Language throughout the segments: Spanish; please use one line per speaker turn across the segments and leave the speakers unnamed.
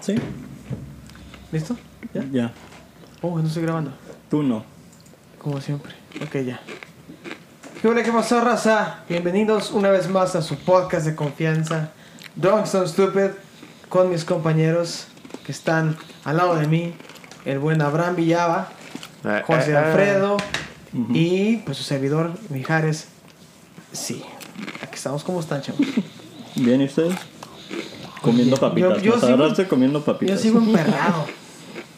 Sí,
¿Listo? ¿Ya?
ya.
Oh, no estoy grabando.
Tú no.
Como siempre. Ok, ya. ¿Qué hola, qué pasó, raza? Bienvenidos una vez más a su podcast de confianza, Drunk Stupid, con mis compañeros que están al lado de mí, el buen Abraham Villaba,
Eh,
José
eh, eh.
Alfredo y pues su servidor, Mijares. Sí, aquí estamos. ¿Cómo están, chavos?
¿Bien y ustedes? Comiendo
Yo-
papitas.
yo
Nos
sigo-
comiendo
Yo
papitas.
sigo emperrado,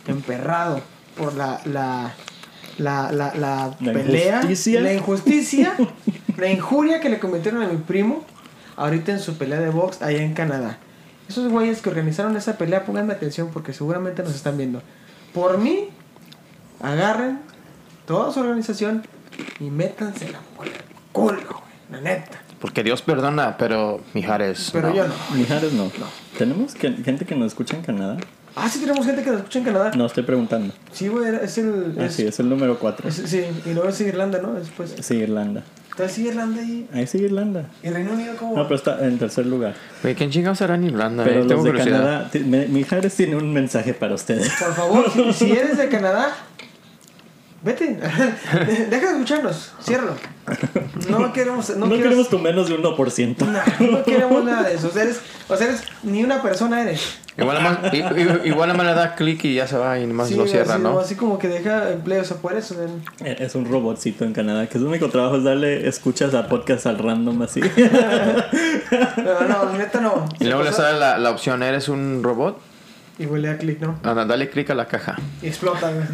emperrado por la, la, la, la, la,
La
pelea,
injusticia.
la injusticia, la injuria que le cometieron a mi primo ahorita en su pelea de box allá en Canadá. Esos güeyes que organizaron esa pelea, pónganme atención porque seguramente nos están viendo. Por mí, agarren toda su organización y métanse la por el culo, güey, la neta.
Porque Dios perdona, pero Mijares.
Pero yo no.
Mijares no. ¿Tenemos que- gente que nos escucha en Canadá?
Ah, sí tenemos gente que nos escucha en Canadá.
No, estoy preguntando.
Sí, güey, es el...
Ah,
es-
sí, es el número 4.
Es- sí, y luego es Irlanda, ¿no? Después.
Sí, Irlanda.
Entonces sí, Irlanda y,
Ahí sí, Irlanda.
y Reino Unido como...
No, pero está en tercer lugar.
Güey, ¿quién chingados será en Irlanda?
Pero
eh? Tengo
los de
curiosidad.
Canadá... Mijares tiene un mensaje para ustedes.
Por favor, si, si eres de Canadá, vete. Deja de escucharnos. Ciérralo. No queremos... No,
No,
quieres-
queremos tu menos de 1%.
Nah, no queremos nada de eso. O sea, eres, o sea, eres ni una persona eres.
Igual nada más, igual más le da clic y ya se va y nomás
Sí,
lo cierra,
así,
¿no?
Así como que deja empleo. O sea, por eso. ven.
Eh, Es un robotcito en Canadá que su único trabajo es darle escuchas a podcast al random así.
No, no, neta no.
Y luego le sale la, la opción, ¿eres un robot?
Y huele a clic, ¿no?
Anda, dale clic a la caja.
Y explota, güey.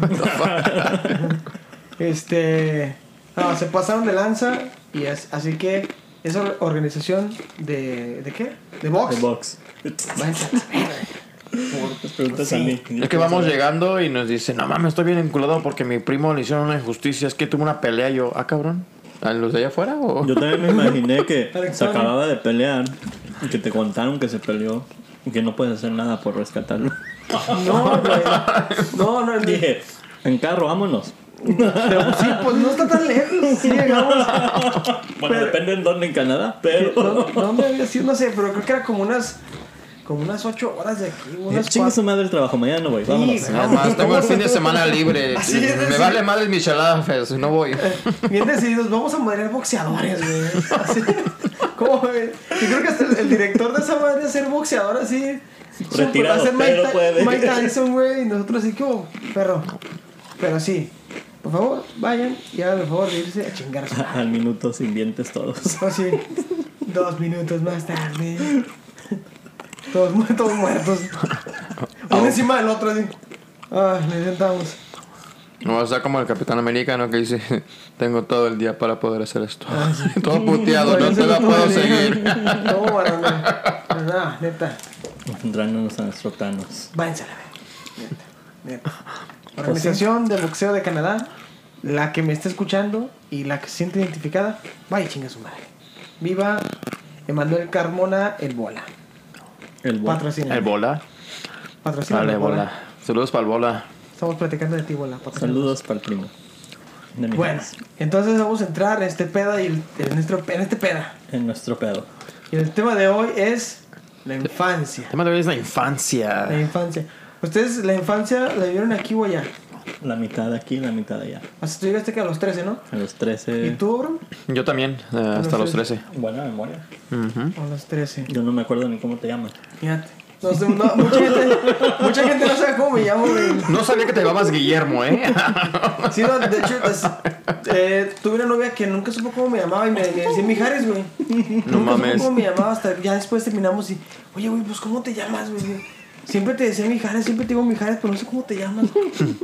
este. No, se pasaron de lanza. Y es, así que. Esa or- organización de. ¿De qué? De box.
De box. Preguntas
Sí.
a mí.
Es que vamos llegando y nos dice, no mames, estoy bien enculado porque mi primo le hicieron una injusticia. Es que tuvo una pelea. Y yo, ah, cabrón. ¿A los de allá afuera o...?
Yo también me imaginé que se acababa de pelear y que te contaron que se peleó y que no puedes hacer nada por rescatarlo.
No, güey. No, no, ni-
Dije, en carro, vámonos.
pero sí, pues no está tan lejos. Sí, llegamos.
Bueno,
Pero-
depende en dónde en Canadá, pero.
¿Dó- ¿Dónde había sido? No sé, pero creo que era como unas. Como unas ocho horas de aquí. Unas
Chingue
cuatro.
su madre el trabajo, mañana no voy.
Sí,
Vámonos.
güey.
Nada más, tengo el fin de semana libre.
Así es,
Me
así.
vale madre mi chelada, Fes, no voy.
Bien decididos, vamos a madrear boxeadores, güey. Así. ¿Cómo, güey? Yo creo que hasta el, el director de esa madre es ser boxeador así.
Retirado,
Hacer Mike,
pero
Ty-
puede.
Mike Tyson, güey. Y nosotros así como, perro. Pero sí. Por favor, vayan y hagan el favor de irse a chingar a.
Al minuto sin dientes todos.
Así. Dos minutos más tarde. Todos, todos muertos. Uno encima del otro así. Ah, le sentamos.
No, o sea, como el Capitán Americano que dice, tengo todo el día para poder hacer esto.
Ah, sí.
todo puteado, no te la puedo seguir.
No, bueno, no. Nada, neta.
Entrándonos a nuestro Thanos.
Váyanse a la vez. Neta, neta. Organización de boxeo de Canadá, la que me está escuchando y la que se siente identificada, vaya chinga su madre. Viva Emanuel Carmona, el bola.
El.
Patrocina.
El bola.
Patrocina.
Vale, bola. Saludos para el bola.
Estamos platicando de ti, bola.
Saludos para el primo.
Bueno, entonces vamos a entrar en este peda y el- en, nuestro, en este peda.
En nuestro pedo.
Y el tema de hoy es la infancia.
El tema de hoy es la
La
infancia.
infancia. ¿Ustedes la infancia la vivieron aquí o allá?
La mitad aquí, la mitad allá.
Hasta tú llegaste que a los 13, ¿no?
A los
¿Y
13.
tú, bro?
Yo también, eh, hasta los 13.
Buena memoria.
A los 13.
Yo no me acuerdo ni cómo te llamas.
Fíjate. No sé, no, mucha, gente, mucha gente no sabe cómo me llamo, güey.
No sabía que te llamabas Guillermo, ¿eh?
Sí, no, de hecho, eh, tuve una novia que nunca supo cómo me llamaba y me, me decía Mijares, güey.
No
nunca
mames.
supo cómo me llamaba hasta ya después terminamos y, oye, güey, pues, ¿cómo te llamas, güey? Siempre te decía Mijares, siempre te digo Mijares, pero no sé cómo te llamas.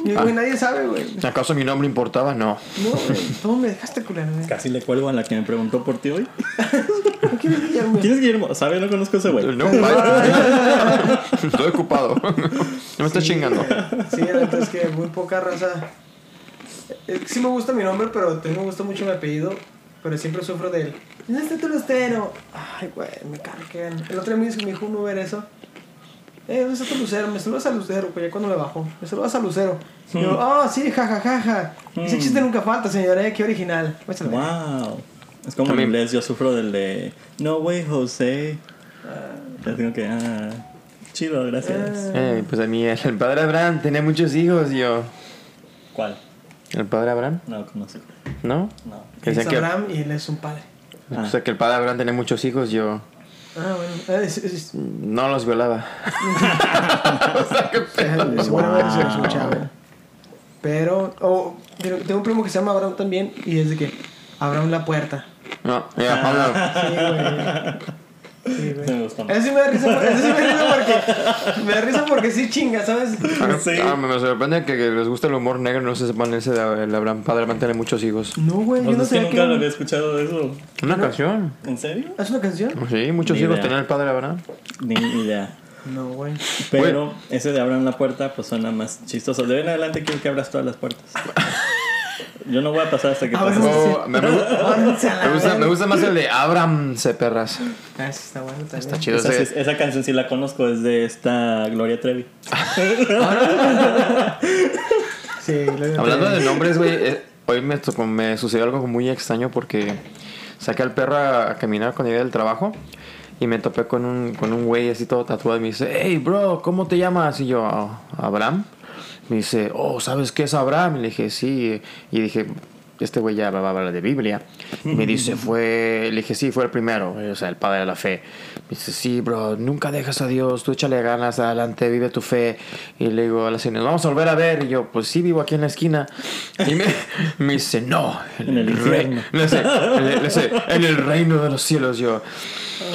Y yo, güey, nadie sabe, güey.
¿Acaso mi nombre importaba? No.
No, güey, ¿cómo me dejaste, culero, güey?
Casi le cuelgo a la que me preguntó por ti hoy.
¿No quieres Guillermo?
¿Quién es Guillermo? ¿Sabe? No conozco a ese güey.
No. Estoy ocupado. No me estás chingando.
Sí, la neta es que muy poca raza. Es que sí me gusta mi nombre, pero también me gusta mucho mi apellido. Pero siempre sufro de él. ¿Dónde está tu lucero? Ay, güey, me cargan. El otro día me dijo un Uber eso. Eh, ¿dónde está tu lucero? Me saludas a lucero, pues ya cuando me bajó. Me saludas a lucero. Y yo, oh, sí, jajajaja. Ja, ja. Ese chiste nunca falta, señora, eh, qué original.
Wow. Es como en
También-
inglés, yo sufro del de No way, José. Ya tengo que. Ah, Chido, gracias.
Eh, pues a mí el, padre Abraham tenía muchos hijos, yo.
¿Cuál?
¿El padre Abraham?
No conozco.
¿No?
No.
Es
que,
Abraham y él es un padre.
o sea, que el padre Abraham tenía muchos hijos, yo
Ah, bueno. Ah, es- es-
no los violaba.
Seguramente se lo escuchaba. Pero, oh, pero tengo un primo que se llama Abraham también y es de que Abraham la puerta.
No, ya, Pablo.
Sí, güey. Sí, güey. Ese sí me da risa, sí me da risa porque me da risa porque sí chinga, ¿sabes?
Ah,
Sí.
ah, me sorprende que, que les guste el humor negro, no se sepan ese de el Abraham, padre Abraham tiene muchos hijos.
No, güey, yo
Pues
no
es que
sé
nunca
qué.
lo había escuchado de eso.
Una canción.
¿En serio?
¿Es una canción?
Sí, muchos
Ni
hijos
idea.
tenía el padre Abraham.
Ni idea.
No, güey.
Pero ese de abran la puerta, pues suena más chistoso. De en adelante quiero que abras todas las puertas. Yo no voy a pasar hasta que
sí.
Oh, me, gusta, me gusta más el de Abraham se perras.
Ah, sí, está bueno también.
Está chido
Esa,
ese.
sí- esa canción sí la conozco, es de esta Gloria Trevi.
Sí,
Hablando de nombres, güey, eh, hoy me, tocó- me sucedió algo muy extraño porque saqué al perro a, a caminar con idea del trabajo y me topé con un, con un güey así todo tatuado y me dice, hey, bro, ¿cómo te llamas? Y yo, "Ah, Abraham. Me dice, oh, ¿sabes qué es Abraham? Y le dije, sí. Y dije, este güey ya va a hablar de Biblia. Y me dice, fue, le dije, sí, fue el primero, o sea, el padre de la fe. Me dice, sí, bro, nunca dejas a Dios, tú échale ganas, adelante, vive tu fe. Y le digo a la señora, vamos a volver a ver. Y yo, pues sí, vivo aquí en la esquina. Y me, me dice, no,
En el
le le- le dice, en el reino de los cielos. Yo,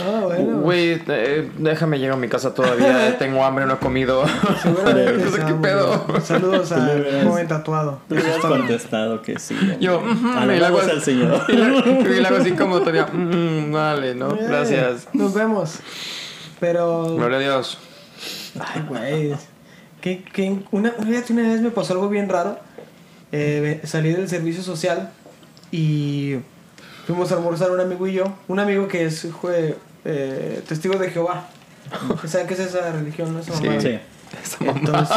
Ah, bueno.
güey, eh, déjame llegar a mi casa todavía, tengo hambre, no he comido.
Seguramente
No sé
sea
qué
muy
pedo.
Saludos
hubieras-
joven tatuado.
Tú hubieras contestado que sí.
Yo,
hombre.
ujú, y le hago
al Señor.
Y le, hago así como todavía, "Mm, vale, ¿no?
Eh,
Gracias.
Nos vemos. Pero.
Gloria a Dios.
Ay, güey. Que, que una, una vez me pasó algo bien raro. Eh, salí del servicio social y fuimos a almorzar un amigo y yo. Un amigo que es fue, eh, testigo de Jehová. ¿Saben qué es esa religión? no? Esa
Sí.
Sí.
Entonces,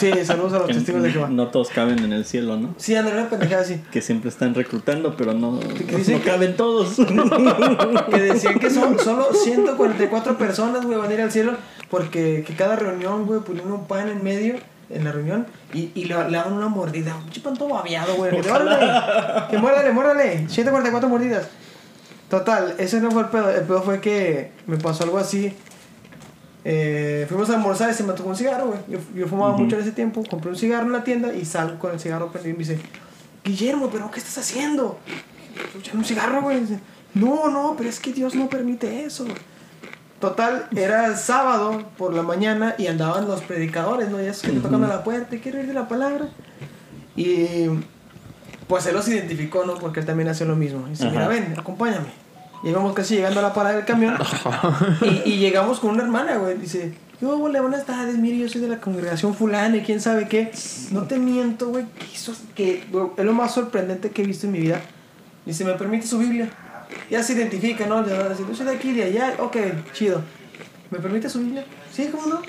sí, saludos a los
Que
testigos de Jehová.
no todos caben en el cielo, ¿no?
Sí, André, una pendejada así.
Que siempre están reclutando, pero no, no, caben todos.
Que decían que son solo 144 personas, güey, van a ir al cielo. Porque que cada reunión, güey, ponían un pan en medio en la reunión y, y le, le daban una mordida. Un chipan todo babeado, güey. Que, órale, que muérdale, muérdale. 144 mordidas. Total, ese no fue el pedo. El pedo fue que me pasó algo así. Eh, fuimos a almorzar y se me tocó un cigarro, güey. Yo, yo fumaba mucho en ese tiempo. Compré un cigarro en la tienda y salgo con el cigarro prendido y me dice, Guillermo, ¿pero qué estás haciendo? Echando un cigarro, güey. No, no, pero es que Dios no permite eso. Total, era sábado por la mañana y andaban los predicadores, ¿no? Ya se tocando la puerta y quiero ir de la palabra. Y pues él los identificó, ¿no? Porque él también hace lo mismo. Y dice,
Ajá.
mira, ven, acompáñame. Y íbamos casi llegando a la parada del camión. y, y llegamos con una hermana, güey. Dice, yo, hola, buenas tardes, mire, yo soy de la congregación fulana y quién sabe qué. No te miento, güey, que, que es lo más sorprendente que he visto en mi vida. Dice, ¿me permite su Biblia? Ya se identifica, ¿no? Ya va a decir, yo soy de aquí, de allá. Ok, chido. ¿Me permite su Biblia? Sí, ¿cómo no?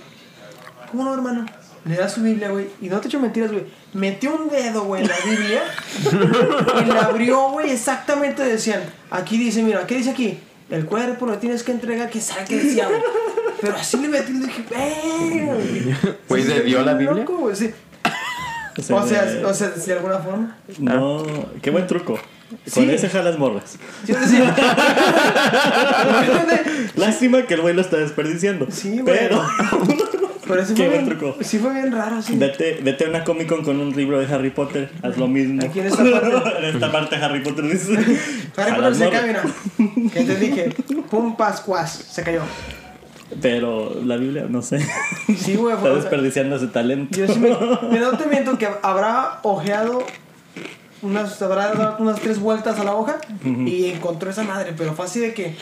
¿Cómo no, hermano? Le da su Biblia, güey. Y no te echo mentiras, güey. Metió un dedo, güey, en la Biblia. y la abrió, güey. Exactamente decían. Aquí dice, mira, ¿qué dice aquí? El cuerpo lo tienes que entregar. ¿Qué sabe qué decía, güey? Pero así le metí y dije, ¡eh!
Güey, ¿de dio la Biblia?
Loco, sí.
O
O sea,
de-
o sea, de alguna forma.
No, qué buen truco.
Sí.
Con ese jalas morras. Lástima que el güey lo está desperdiciando.
Sí, güey.
Pero
Pero sí fue, bien,
truco.
sí fue bien raro, sí.
vete, vete a una Comic Con con un libro de Harry Potter. Haz lo mismo.
Aquí en esta parte.
en esta parte Harry Potter dice.
Harry Potter
"Jalas
se
morras".
cae, mira. Que te dije, pum, pascuas, se cayó.
Pero la Biblia, no sé.
Sí, güey,
Está desperdiciando ese talento.
Yo sí me, mira, no te miento que habrá ojeado unas, habrá dado unas tres vueltas a la hoja y encontró esa madre, pero fue así de que,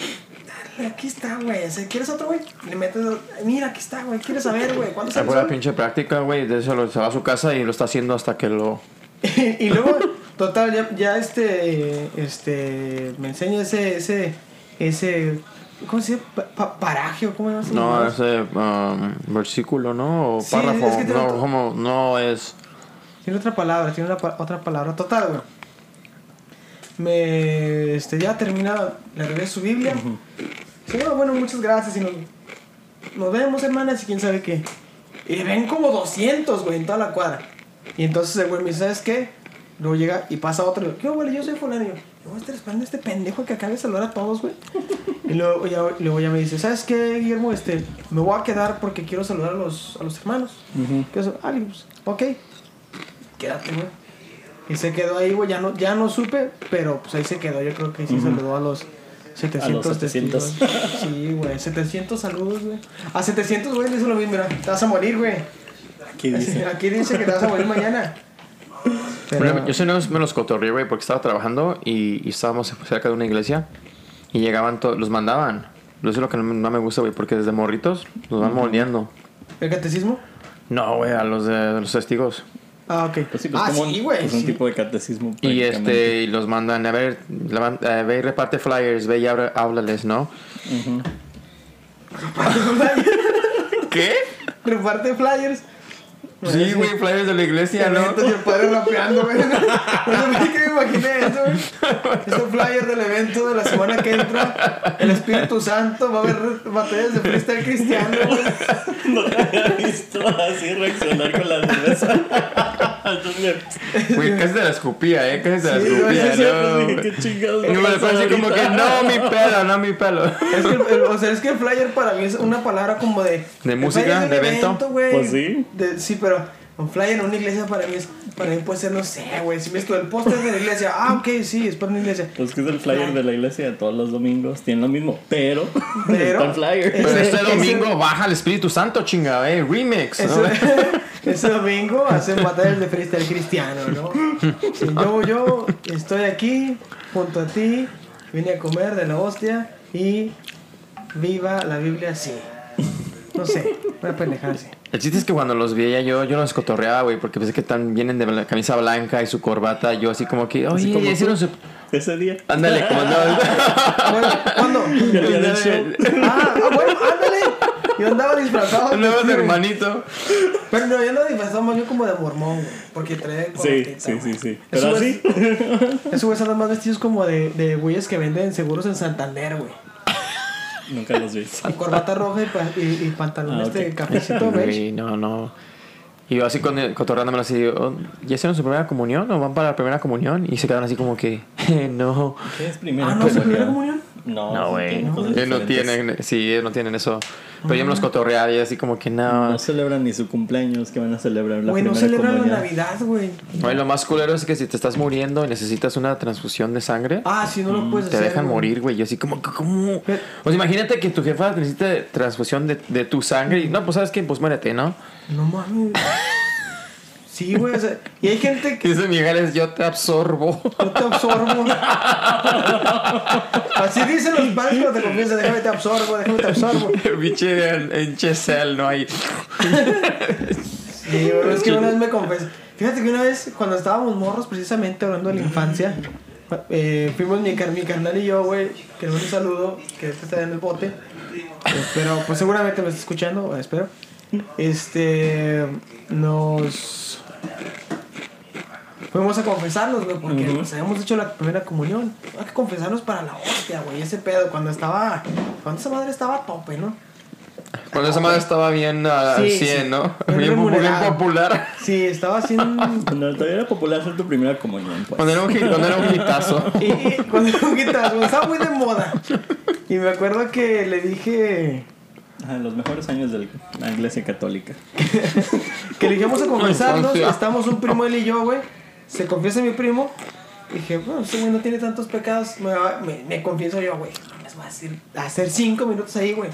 dale, aquí está, güey, ¿quieres otro, güey? Le metes, mira, aquí está, güey, ¿quieres saber, güey? ¿Cuándo
Se la pinche práctica, güey. De eso lo- se va a su casa y lo está haciendo hasta que lo.
y luego, total, ya, ya este, este, me enseña ese, ese, ese, ¿cómo se dice? Pa- pa- paraje o cómo se llama?
No, ese um, versículo, ¿no? O
Sí,
párrafo.
es que tiene
no, como, no es.
Tiene otra palabra, tiene una pa- otra palabra. Total, güey. Me, este, ya termina, le regreso su Biblia. Sí, bueno, bueno, muchas gracias. Y nos, nos vemos, hermanas, y quién sabe qué. Y ven como 200, güey, en toda la cuadra. Y entonces el güey me dice, ¿sabes qué? Luego llega y pasa otro. y yo, ¿Qué, güey? Yo soy fulano. Y yo, yo voy a estar esperando a este pendejo que acabe de saludar a todos, güey. Y luego ya, luego ya me dice, ¿sabes qué, Guillermo? Este, me voy a quedar porque quiero saludar a los, a los hermanos. ¿Qué es eso? Ah, digo, pues, ok. Quédate, güey. Y se quedó ahí, güey. Ya no, ya no supe, pero pues ahí se quedó. Yo creo que sí saludó a los 700
A los 700.
testigos. Sí, güey. 700 saludos, güey. A 700, güey, le hizo lo mismo. Mira, te vas a morir, güey.
Aquí dice.
Aquí dice que te vas a morir mañana. Pero-
Bueno, yo sí no me los cotorreé, güey, porque estaba trabajando y, y estábamos cerca de una iglesia y llegaban todos, los mandaban. Eso es lo que no, me- no me gusta, güey, porque desde morritos los van moldeando.
¿El catecismo?
No, güey, a los de a los testigos.
Ah, ok.
Pues sí, pues
ah,
como
sí,
un,
güey.
pues un
sí.
tipo de catecismo.
Y este, y los mandan a ver, eh, ve y reparte flyers, ve y habla- háblales, ¿no?
Ujú.
¿Qué?
Reparte flyers.
Sí, güey, flyers de la iglesia, ¿no?
Eventos y el padre rapeando, güey. No sé qué me imaginé eso, güey. Este flyer del evento de la semana que entra. El Espíritu Santo va a haber batallas de freestyle cristiano, güey.
Visto así reaccionar con la cerveza. Entonces,
Güey, casi te la escupía, ¿eh? Casi te la
Sí,
escupía,
sí, sí,
¿no?
dije, ¿qué chingados
Y me
pasar
así como que, no, mi pelo, no, mi pelo.
Es que, el- o sea, es que el flyer para mí es una palabra como de.
¿De música? ¿De evento?
güey.
Pues sí.
De- sí, pero un flyer en una iglesia para mí es. Para mí puede ser, no sé, güey. Si me esto el póster de la iglesia. Ah, ok, sí, es para una iglesia.
Pues que es el flyer de la iglesia todos los domingos. Tienen lo mismo, pero.
Pero-
está el flyer.
Pero
Ese-
este
ese-
domingo baja el Espíritu Santo, chingada, eh. Remix, ¿no?
Ese, ese domingo hacen batallas de freestyle cristiano, ¿no? Sí, yo, yo estoy aquí junto a ti, vine a comer de la hostia y viva la Biblia así. No sé, una pendejada así.
El chiste es que cuando los veía yo, yo los cotorreaba, güey, porque pensé que tan vienen de la camisa blanca y su corbata, yo así como que, oye,
como
hicieron su...
Ese día.
Ándale, como no.
Bueno, ¿Cuándo?
El día del show.
Ah, ah, bueno, ándale. Yo andaba disfrazado.
Nuevo
güey.
hermanito.
Pero no, yo andaba disfrazado más bien como de mormón, güey. Porque trae
Sí, sí, sí, sí.
Eso
Pero así.
Esos güeyes andan más vestidos como de, de güeyes que venden seguros en Santander, güey.
Nunca los vi.
Y corbata roja y, pa- y, y pantalón
Ah,
este
ok.
cafecito beige.
No, no. Y yo así con, cotorreándome así, oh, ¿ya hicieron su primera comunión o van para la primera comunión? Y se quedaron así como que, no.
¿Qué es primero?
Ah, ¿no es la primera comunión?
No,
No, güey.
cosas
Ellos no tienen, sí, ellos no tienen eso. Pero yo me los cotorreaba y así como que no.
No celebran ni su cumpleaños, que van a celebrar la
Güey, no celebran la. Navidad, güey.
Güey, lo más culero es que si te estás muriendo y necesitas una transfusión de sangre,
Ah, sí, no lo puedes
te
hacer.
dejan
güey.
morir, güey. Yo así como, ¿cómo? O sea, imagínate que tu jefa necesita transfusión de, de tu sangre y no, pues sabes que, pues muérete, ¿no?
No mames. Sí, güey, o sea, y hay gente que
dice Miguel, yo te absorbo.
yo te absorbo. Así dicen los padres cuando te confiesan, déjame te absorbo, déjame te absorbo.
Pinche en, en Chesel, ¿no? Hay.
Sí, güey, es que una vez me confesé. Fíjate que una vez, cuando estábamos morros, precisamente hablando de la infancia, eh, fuimos mi, car mi carnal y yo, güey, que un saludo, que este está en el bote. Pero pues seguramente me está escuchando, espero. Este. Nos. Fuimos a confesarnos, güey, porque
Ujú.
pues, habíamos hecho la primera comunión. Hay que confesarnos para la hostia, güey, ese pedo, cuando estaba. Cuando esa madre estaba a tope, ¿no?
Cuando esa madre estaba bien al
Sí,
100,
sí.
¿no?
Bien
Bien, popular.
Sí, estaba haciendo.
Cuando todavía era popular hacer tu primera comunión, pues.
Cuando era un, cuando era un hitazo.
Y, cuando era un cuando estaba muy de moda. Y me acuerdo que le dije
Ajá, los mejores años de la iglesia católica.
que le dijimos a confesarnos.
Infancia.
Estamos un primo, él y yo, güey. Se confiesa mi primo. Y dije, bueno, este güey no tiene tantos pecados. Me, me, me confieso yo, güey. No les voy a hacer, a hacer cinco minutos ahí, güey.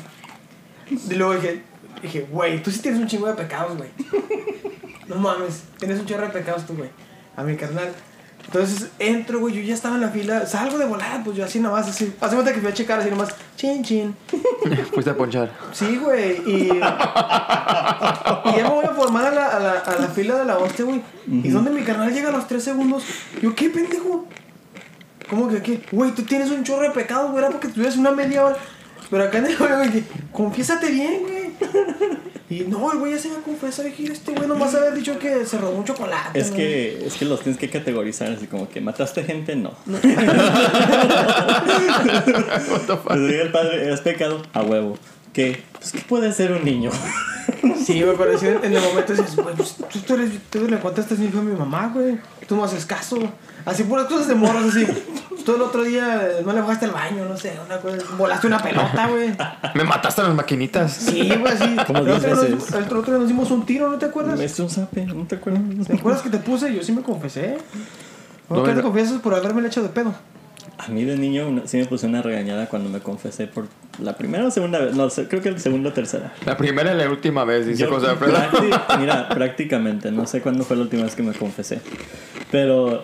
Y luego dije, dije, güey, tú sí tienes un chingo de pecados, güey. No mames, tienes un chorro de pecados tú, güey. A mi carnal. Entonces entro, güey, yo ya estaba en la fila, salgo de volada, pues yo así nomás, así. Hace cuenta que fui a checar así nomás, chin, chin.
Fuiste a ponchar.
Sí, güey, y. y ya me voy a formar a la, a la, a la fila de la hostia, güey. ¿Y dónde mi carnal llega a los 3 segundos? Yo, ¿qué pendejo? ¿Cómo que qué? Güey, tú tienes un chorro de pecados, güey, era porque tuvieras una media hora. Pero acá en el güey, confiésate bien, güey. Y no, el güey ya se va a confesar, dije, este güey nomás haber dicho que se robó un chocolate.
Es
¿no?
que, es que los tienes que categorizar así como que mataste gente, no. Diga el padre, es pecado, a huevo. ¿qué? Pues, ¿qué puede ser un niño?
Sí, güey, pero en el momento dices, güey, pues tú, tú, eres, tú le contaste mi hijo a mi mamá, güey. Tú no haces caso. Así puras cosas de morros, así. Tú el otro día no le bajaste al baño, no sé, una cosa. Volaste una pelota, güey.
Me mataste a las maquinitas.
Sí, güey, sí.
Como
el, otro nos, el otro día nos dimos un tiro, ¿no te acuerdas?
Es un zape, ¿no te acuerdas?
¿Te acuerdas que te puse? Yo sí me confesé. ¿Por
No,
qué te confiesas por haberme hecho de pedo?
A mí de niño sí me puse una regañada cuando me confesé por la primera o segunda vez. No creo que la segunda o tercera.
La primera y la última vez, dice José Alfredo.
mira, prácticamente, no sé cuándo fue la última vez que me confesé. Pero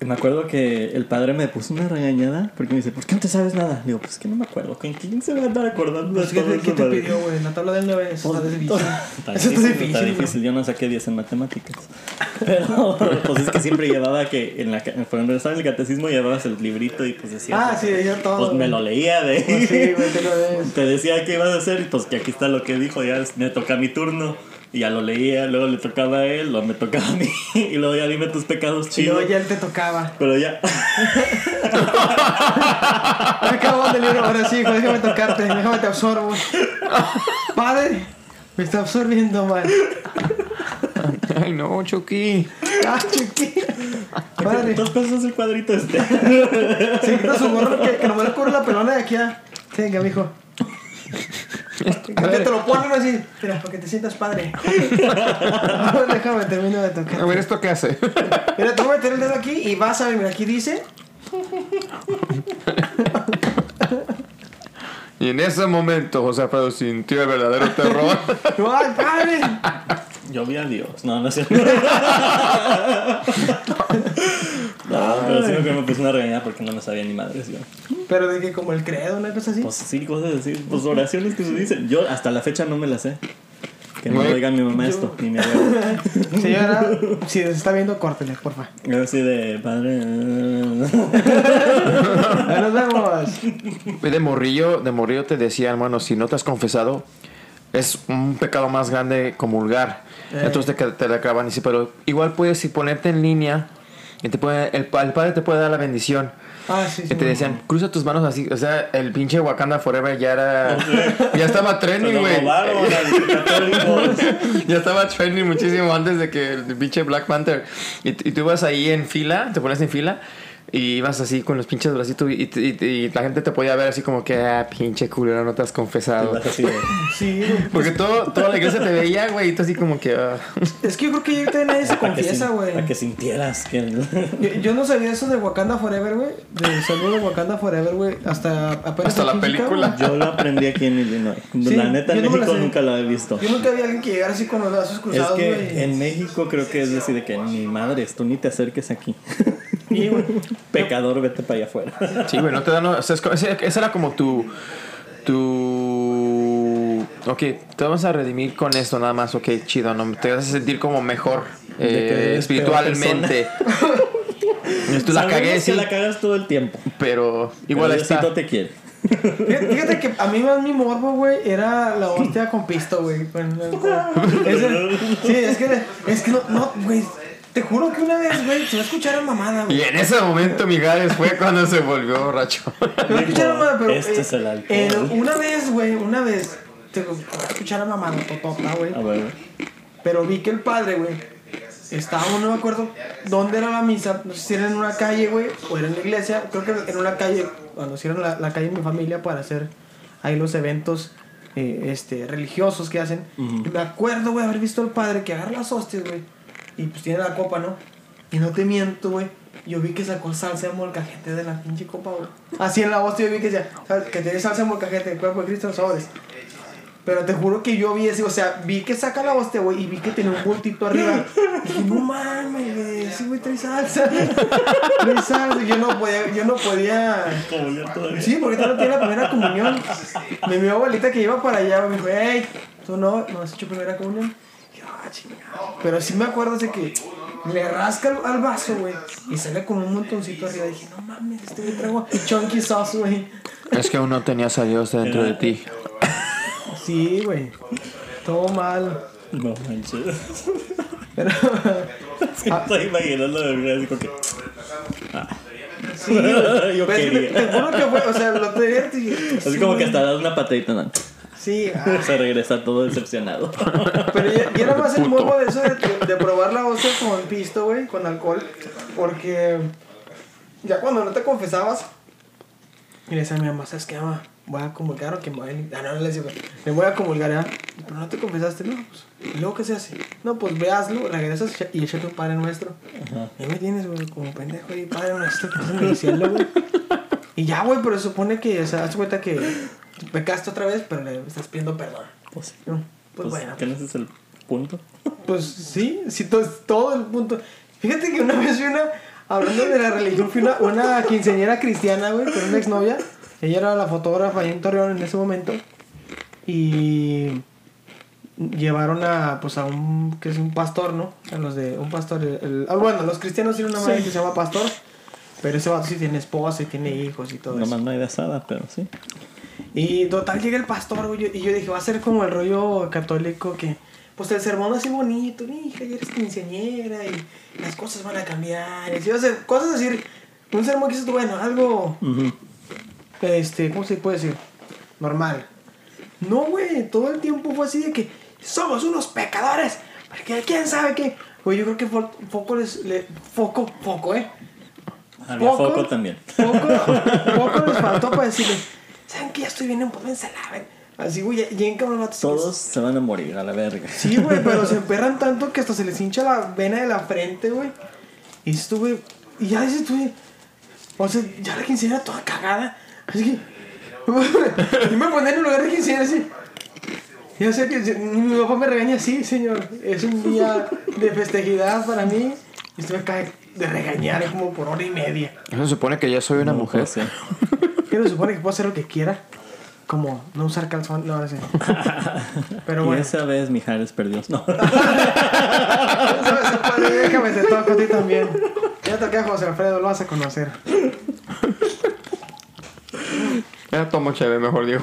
me acuerdo que el padre me puso una regañada porque me dice, ¿por qué no te sabes nada? Digo, pues que no me acuerdo. ¿Con quién se va a andar acordando de
Pues, ¿qué,
todo
¿Qué te
padre?
pidió, güey? La tabla del 9, eso está difícil.
Está
Eso está
difícil,
difícil,
está difícil. Yo no saqué 10 en matemáticas. Pero pues es que siempre llevaba que en la cuando estaba en el catecismo llevabas el librito y pues decía
Ah, sí, yo todo.
pues me lo leía de
Pues sí, güey, te lo ves.
te decía qué ibas a hacer y pues que aquí está lo que dijo, ya me toca mi turno. Y ya lo leía, luego le tocaba a él, luego me tocaba a mí. Y luego ya dime tus pecados
Y
chidos.
luego ya él te tocaba.
Pero ya.
Me acabo del libro, ahora sí, hijo, déjame tocarte, déjame te absorbo. Padre, me está absorbiendo mal.
Ay, no, Chucky.
Ah, chiqui. Padre,
Dos pesos el cuadrito este.
se quita su gorro que, que nomás le cubre la pelona de aquí a. Venga, mijo. Que te lo ponen así. Mira, para que te sientas padre. déjame termino de
A
tocar.
ver, ¿esto qué hace?
Mira, te voy a meter el dedo aquí y vas a ver, mira, aquí dice.
Y en ese momento José Alfredo sintió el verdadero terror.
¡Ay, padre!
Yo vi a Dios. No, no es cierto. No, pero sí me acuerdo me puse una regañada porque no me sabía ni madres yo.
Pero de que como el credo, una cosa así.
Pues sí, cosas así. Pues oraciones que se dicen. Yo hasta la fecha no me las sé. Que no
Güey,
oiga mi mamá
yo-
esto, ni mi abuela.
Señora, si se está viendo, córtele, porfa.
Yo así de padre.
Ahí nos vemos.
De morrillo, de morrillo te decía, hermano, si no te has confesado, es un pecado más grande comulgar.
Eh.
Entonces te, te la acaban y dice, pero igual puedes si ponerte en línea y te puede, el, el padre te puede dar la bendición.
Ah, sí, sí.
Y te decían, cruza tus manos así. O sea, el pinche Wakanda Forever ya era. ya estaba trending, güey. ya estaba trending muchísimo antes de que el pinche Black Panther. Y, y tú ibas ahí en fila, te pones en fila. Y ibas así con los pinches bracitos y, y- y- y la gente te podía ver así como que, ah, pinche culero, no te has confesado.
Así
Sí.
Porque todo, toda la iglesia te veía, güey, y tú así como que... ah.
Es que yo creo que ahorita nadie se
que,
confiesa, güey.
para que sintieras que.
Yo, yo no sabía eso de Wakanda Forever, güey. De saludo de Wakanda Forever, güey. Hasta apenas
Hasta la película.
Yo lo aprendí aquí en Illinois.
Sí,
la neta, en
no
México nunca lo he visto.
Yo nunca vi a alguien que llegara así con los brazos
Es
cruzados,
que
güey.
en México creo que es decir de que ni madres, tú ni te acerques aquí.
Sí, güey.
Pecador, vete para allá afuera.
Sí, güey, no te dan... O sea, es co- ese, ese era como tu... Tu... Ok, te vamos a redimir con esto nada más. Ok, chido, ¿no? Te vas a sentir como mejor eh, espiritualmente. Tú la cagué,
que
sí,
la cagas todo el tiempo.
pero igual
Pero
está...
Te quiere.
Fíjate, que a mí más mi morbo, güey, era la hostia con pisto, güey. Sí, es que, es que no, no, güey. Te juro que una vez, güey, se va a escuchar a mamada,
Y
güey.
en ese momento Mijares fue cuando se volvió borracho.
Se va a escuchar a mamada, pero.
Este
eh,
es el alcohol.
eh, una vez, güey, una vez. Te va a escuchar a mamada, totota, güey.
A ver,
Pero vi que el padre, güey, estaba, no me acuerdo dónde era la misa, no sé si era en una calle, güey, o era en la iglesia, creo que en una calle, cuando hicieron la, la calle de mi familia para hacer ahí los eventos eh, este, religiosos que hacen. Y me acuerdo, güey, haber visto al padre que agarra las hostias, güey, y pues tiene la copa, ¿no? Y no te miento, güey. Yo vi que sacó salsa de molcajete de la pinche copa, güey. Así en la hostia yo vi que decía, "Sal- que tiene salsa de molcajete, el cuerpo de Cristo en sobres. Pero te juro que yo vi ese, o sea, vi que saca la hostia, güey, y vi que tenía un bultito arriba. Y dije, no mames, güey, ese güey trae salsa. trae salsa. Yo no podía, yo no podía. Sí, porque todavía no tiene la primera comunión. Mi, mi abuelita que iba para allá me dijo, hey, tú no, no has hecho primera comunión. Yo, ah, chingado. Pero sí me acuerdo de que le rasca al, al vaso, güey, y sale como un montoncito arriba. dije, no mames, este güey traigo chunky sauce, güey.
Es que aún no tenías a Dios dentro de ti.
Sí, güey. Todo mal.
No manches.
Pero,
Es que estoy imaginando de verdad así como que.
sí.
Yo quería.
Te, te juro que fue, o sea, lo tenía.
Así como que hasta das una patadita, ¿no?
Sí, ah,
Se regresa todo decepcionado.
pero ya, ya era más el morbo de eso de, de probar la hostia con pisto, güey, con alcohol. Porque ya cuando no te confesabas, y le decía a mi mamá, ¿sabes qué, mamá? Voy a comulgar o que me voy a lim-". Ah, no, no le decía, me voy a comulgar, ¿ya? Pero no te confesaste, no, pues. ¿Y luego qué se hace? No, pues veaslo, regresas y échate un Padre Nuestro.
Ajá.
Y ahí me tienes, güey, como pendejo ahí, Padre Nuestro, que el cielo, güey. Y ya, güey, pero se supone que, o sea, haz cuenta que pecaste otra vez, pero le estás pidiendo perdón.
Pues, pues,
Pues, bueno,
¿qué no ese es el punto?
pues sí, sí, todo, todo el punto. Fíjate que una vez fui una, hablando de la religión, fui una, una quinceañera cristiana, güey, con una exnovia. Ella era la fotógrafa ahí en Torreón en ese momento. Y llevaron a, pues a un, que es un pastor, ¿no? A los de, un pastor, el, el- ah, bueno, los cristianos tienen una madre que se llama pastor. Pero ese vato sí tiene esposa y tiene hijos y todo eso.
Nomás no hay de asada, pero sí.
Y total llega el pastor, güey, y yo dije, va a ser como el rollo católico que, pues el sermón así bonito, hija, ya eres quinceañera y las cosas van a cambiar. Y ser cosas así, un sermón que tú, bueno, algo, este, ¿cómo se puede decir? Normal. No, güey, todo el tiempo fue así de que somos unos pecadores, porque quién sabe qué. Güey, yo creo que fo- foco les, le, foco, foco, eh.
Había
Poco.
foco también.
Poco, poco les faltó para decirle, ¿saben que ya estoy bien? Pues se laven. Así, güey, ya, ya en cabrón vatos que-
Todos se van a morir a la verga.
Sí, güey, pero se emperran tanto que hasta se les hincha la vena de la frente, güey. Y güey, y ya dices tú, o sea, ya la quinceañera toda cagada. Así que, yo me ponía en el lugar de quinceañera así. Yo sé que mi papá me regaña así, señor. Es un día de festejidad para mí. Y estuve acá de regañar como por hora y media.
Eso se supone que ya soy una
No,
mujer.
pues, sí.
Se supone que puedo hacer lo que quiera. Como no usar calzón. No, no sé. Pero
Y
bueno.
esa vez Mijares perdió. No.
¿Sabes? Padre, Déjame te toco a ti también. Ya toqué a José Alfredo, lo vas a conocer.
Ya tomo chévere, mejor digo.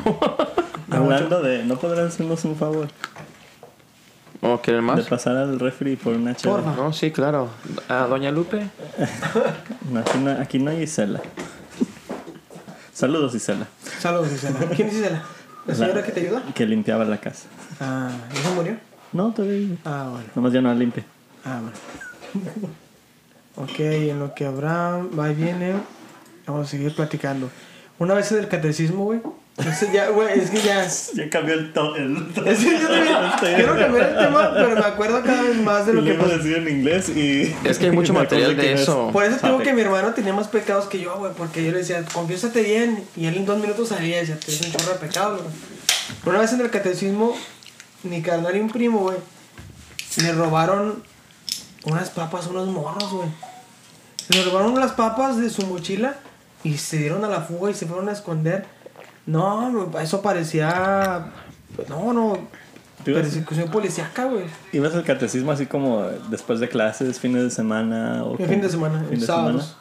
Hablando de. ¿No podrán hacernos un favor?
¿O quieren
De
más?
pasar al refri por una chela.
Porfa.
No, sí, claro. A Doña Lupe.
No, aquí, no, aquí no hay Isela. Saludos, Isela.
Saludos, Isela. ¿Quién es Isela? ¿La señora que te ayuda?
Que limpiaba la casa.
Ah, ¿ya se murió?
No, todavía. vive.
Ah, bueno.
Nomás ya no la limpia.
Ah, bueno. ok, en lo que Abraham va y viene, vamos a seguir platicando. Una vez en el catecismo, güey. Ese ya, güey, es que ya.
Ya cambió el tono.
Es que yo también quiero cambiar el tema, pero me acuerdo cada vez más de lo
lo
que
decir en inglés y.
Es que hay mucho material de
que
eso.
Por eso tengo que mi hermano tenía más pecados que yo, güey, porque yo le decía, confiésate bien, y él en dos minutos salía y decía, tienes un chorro de pecados, güey. Una vez en el catecismo, mi carnal y un primo, güey, le robaron unas papas a unos morros, güey. Le robaron las papas de su mochila y se dieron a la fuga y se fueron a esconder. No, no, eso parecía... No, no,
¿Tú ibas-
persecución policíaca, güey.
¿Ibas al catecismo así como después de clases, fines de semana? O
El fin de semana,
¿Fin de
sábados.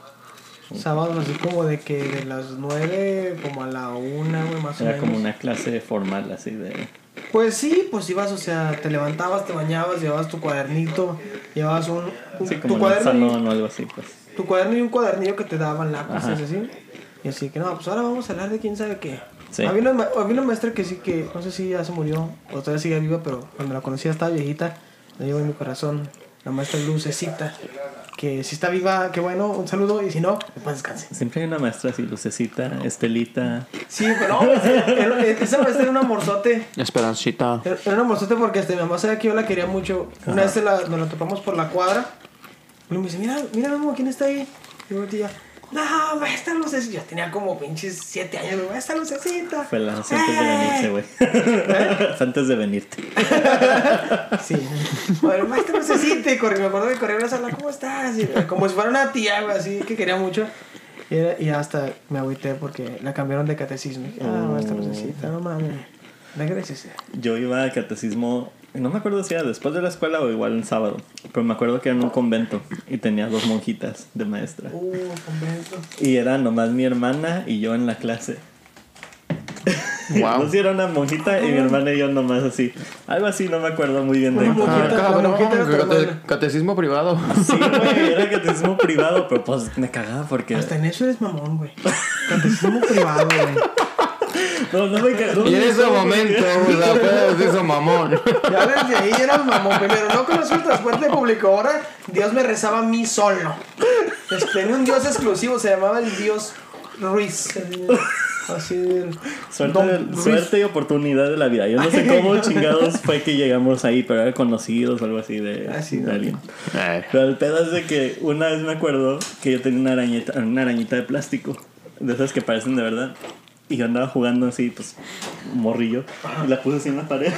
Sábados así como de que de las 9 como a la 1, güey, más o
Era
menos.
como una clase formal así de...
Pues sí, pues ibas, o sea, te levantabas, te bañabas, llevabas tu cuadernito, llevabas un, un-
Sí,
tu,
como en salón o algo así, pues.
tu cuaderno y un cuadernillo que te daban lápices así. Y así que no, pues ahora vamos a hablar de quién sabe qué.
Sí.
Había, una, ma- había una maestra que sí que, no sé si ya se murió o todavía sigue viva, pero cuando la conocía estaba viejita, la llevo en mi corazón, la maestra Lucecita, que si está viva, qué bueno, un saludo, y si no, pues descanse.
Siempre hay una maestra así, Lucecita, Estelita.
Sí, pero no, era- esa maestra era un amorzote.
Esperancita.
Era un amorzote porque este, mi mamá sabía que yo la quería mucho. Una vez la, nos la topamos por la cuadra. Y me dice, mira, mira, mamá, ¿quién está ahí? Y yo tía, no, maestra Lucecita. Yo tenía como pinches siete años, güey, maestra Lucecita.
Fue la antes de
¡Eh!
venirse, güey. Fue antes de venirte.
Sí. Bueno, maestra Lucecita. Y corrí, me acuerdo que corrí a la sala, ¿cómo estás? Y, eh, como si fuera una tía, güey, así que quería mucho. Y, era- y hasta me agüité porque la cambiaron de catecismo. Y ah, maestra Lucecita, no mames. Regrésese.
Yo iba al catecismo, no me acuerdo si era después de la escuela o igual en sábado, pero me acuerdo que era en un convento y tenía dos monjitas de maestra.
Uh, convento.
Y era nomás mi hermana y yo en la clase.
Wow.
Si era una monjita y mi hermana y yo nomás así. Algo así, no me acuerdo muy bien de
Una monjita.
Ah, catecismo privado.
Sí, güey, era catecismo privado, pero pues me cagaba porque...
Hasta en eso eres mamón, güey. Catecismo privado, güey.
No, no me no
Y en ese momento,
porque-
o sea, apenas se hizo mamón.
Ya desde ahí era mamón. Primero, no conozco el transporte público. Ahora, Dios me rezaba a mí solo. Tenía un Dios exclusivo, se llamaba el Dios Ruiz. Así. el-
Suerte,
Don Ruiz.
suerte y oportunidad de la vida. Yo no sé cómo chingados fue que llegamos ahí, pero era conocidos o algo así de,
Ah,
de alguien.
Ay,
Pero el pedo es de que una vez me acuerdo que yo tenía una arañita, una arañita de plástico, de esas que parecen de verdad. Y yo andaba jugando así, pues, morrillo, y la puse así en la pared.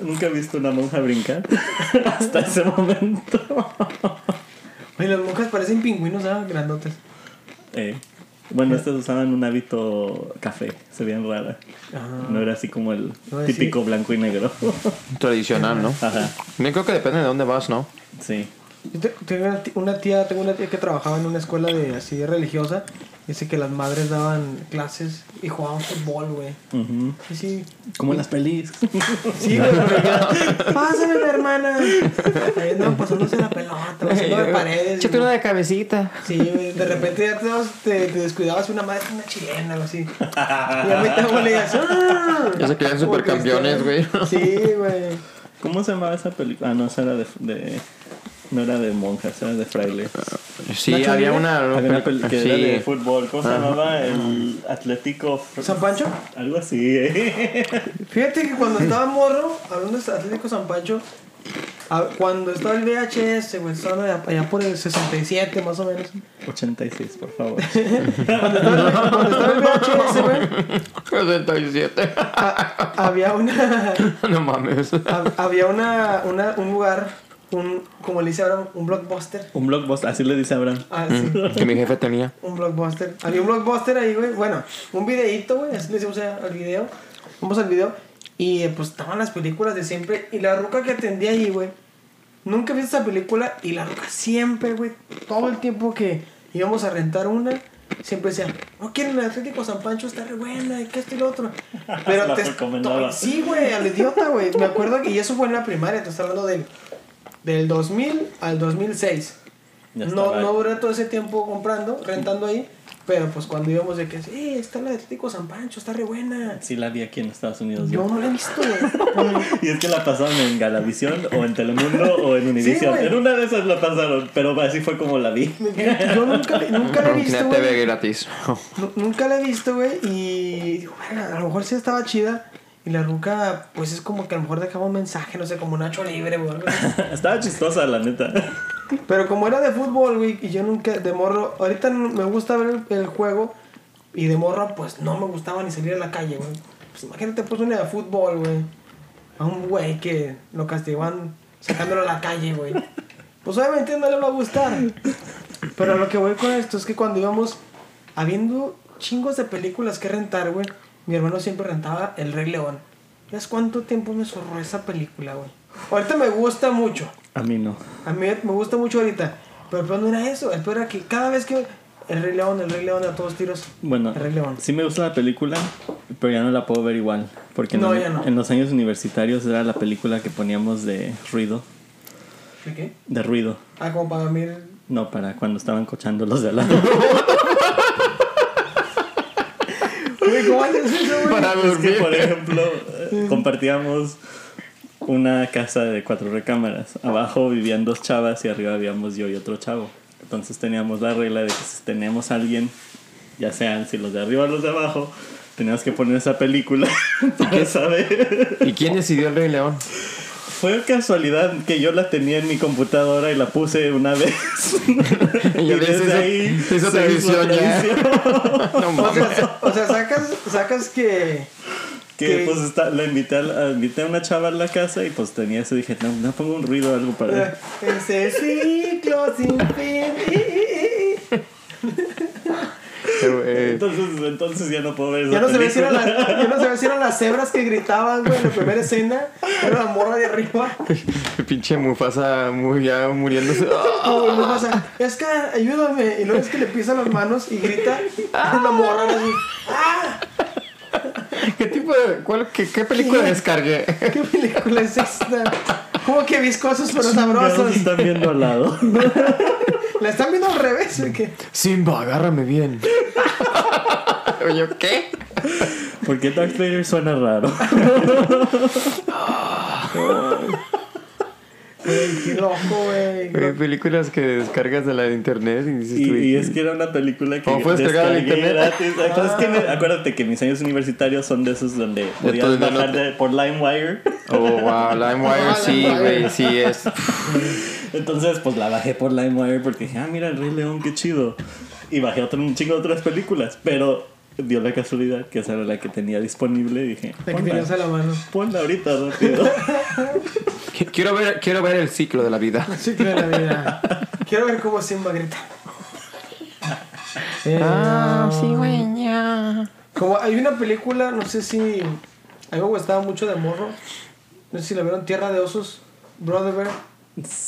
Nunca he visto una monja brincar hasta ese momento.
Oye, las monjas parecen pingüinos, ¿ah? Grandotes.
Eh, bueno, estas usaban un hábito café, se veían raras.
Ah.
No era así como el típico blanco y negro.
tradicional, ¿no?
Ajá,
Yo creo que depende de dónde vas, ¿no?
sí.
Yo te- tengo una tía, tengo una tía que trabajaba en una escuela de así religiosa. Dice que las madres daban clases y jugaban fútbol, güey. Sí, sí.
Como en las pelis.
Sí, güey, ya, Pásame, mi hermana. Ahí andaban pasándose la pelota, haciendo de paredes.
Échate una de cabecita.
Sí, güey, de repente ya te, te, te descuidabas una madre, una chilena, algo así. Y a mí te le digas, ¡ah!
Ya se quedan
Como
supercampeones, güey.
Sí, güey.
¿Cómo se llamaba esa película? Ah, no, esa era de, de- No era de monjas, era de frailes.
Sí,
¿Nacho
había una.
Había una que
sí.
era de fútbol. ¿Cómo se llamaba? El Atlético...
¿San Pancho?
Algo así, ¿eh?
Fíjate que cuando estaba morro, hablando de Atlético San Pancho, cuando estaba el VHS, güey, estaba allá, por el 67 más o menos.
86, por favor.
Cuando estaba, cuando estaba el VHS, güey,
77.
a- había una.
no mames.
hab- había una, una, un lugar, un, como le dice ahora, un blockbuster.
Un blockbuster, así le dice Abraham.
Ah, sí.
que mi jefe tenía.
Un blockbuster. Había un blockbuster ahí, güey. Bueno, un videíto, güey. Así le decimos al video. Vamos al video. Y eh, pues estaban las películas de siempre. Y la ruca que atendía ahí, güey. Nunca vi esa película. Y la ruca siempre, güey. Todo el tiempo que íbamos a rentar una. Siempre decía, no quieren el Atlético San Pancho, está re buena, y que esto y lo otro. Pero te. Sí, güey, al idiota, güey. Me acuerdo que, y eso fue en la primaria, te estoy hablando del, del 2000 al 2006.
Ya
No, no duré todo ese tiempo comprando, rentando ahí. Pero pues cuando íbamos de que, sí, está la de Atlético San Pancho, está re buena.
Sí la vi aquí en Estados Unidos.
Yo
Yo.
no la he visto, güey.
Y es que la pasaron en Galavisión o en Telemundo o en Univision. en una de esas la pasaron, pero así fue como la vi.
Yo nunca, nunca la he visto,
Una TV gratis.
Nu- Nunca la he visto, güey. Y digo, "Bueno, a lo mejor sí estaba chida. Y la ruca, pues es como que a lo mejor dejaba un mensaje, no sé, como Nacho Libre, güey.
Estaba chistosa, la neta.
Pero como era de fútbol, güey, y yo nunca, de morro, ahorita me gusta ver el, el juego. Y de morro, pues no me gustaba ni salir a la calle, güey. Pues imagínate, pues una de fútbol, güey. A un güey que lo castigaban sacándolo a la calle, güey. Pues obviamente no le va a gustar. Pero lo que voy con esto es que cuando íbamos habiendo chingos de películas que rentar, güey, mi hermano siempre rentaba El Rey León. ¿Sabes cuánto tiempo me zorró esa película, güey? Ahorita me gusta mucho.
A mí no.
A mí me gusta mucho ahorita. Pero el peor no era eso. El peor era que cada vez que el Rey León, el Rey León a todos tiros.
Bueno,
El Rey León.
sí me gusta la película, pero ya no la puedo ver igual. Porque
ya no.
en los años universitarios era la película que poníamos de ruido.
¿De qué?
De ruido.
Ah, como para mí.
No, para cuando estaban cochando los de al lado.
Güey, ¿cómo haces eso, güey?
Para
es que,
dormir.
por ejemplo, compartíamos una casa de cuatro recámaras. Abajo vivían dos chavas y arriba vivíamos yo y otro chavo. Entonces teníamos la regla de que si teníamos a alguien, ya sean si los de arriba o los de abajo, teníamos que poner esa película para saber.
¿Y quién decidió el Rey León?
Fue casualidad que yo la tenía en mi computadora y la puse una vez.
Y hizo
se hizo
tradición ya. No
O
mames.
sea, o sea, sacas, sacas que.
Que
Que-
pues está, la invité a, la- invité a una chava a la casa y pues tenía eso. Dije, no, no pongo un ruido o algo para.
Ese ciclo sin fin.
Eh,
Entonces, entonces ya no puedo ver
Ya no, se ve si
película.
eran las, ya no se ve si eran las cebras que gritaban, güey, en la primera escena. Era la morra de arriba.
pinche Mufasa muy, ya muriéndose.
Ah, me pasa, es que ayúdame. Y luego es que le pisa las manos y grita. Una morra así. ¡Ah!
¿Qué tipo de. Cuál, qué, qué película
¿Qué?
descargué?
¿Qué película es esta? ¿Cómo que viscosos pero sabrosos?
están viendo al lado.
¿La están viendo al revés? ¿o qué?
Simba, agárrame bien. Yo, ¿qué?
¿Por qué Darth Vader suena raro?
Güey, qué loco, güey.
Hay películas que descargas de la de internet y dices
Y,
tú,
y es que era una película que
¿Cómo puedes descargar
descargué
internet?
gratis. Entonces, que me- acuérdate que mis años universitarios son de esos donde podías bajar
mundo-
de- por LimeWire.
Oh, wow, LimeWire
Ah,
sí, güey, sí es.
Entonces, pues la bajé por LimeWire porque dije, ah, mira el Rey León, qué chido. Y bajé otro, un chingo de otras películas, pero dio la casualidad que esa era la que tenía disponible y dije,
La que tenías a
ponla,
la mano.
ponla ahorita rápido.
Quiero ver, quiero ver el ciclo de la vida.
Sí, que de la vida. Quiero ver cómo Simba grita. Eh,
Ah, güey, ya.
Como hay una película, no sé si. A mí me gustaba mucho de morro. No sé si la vieron, Tierra de Osos, Brother Bear.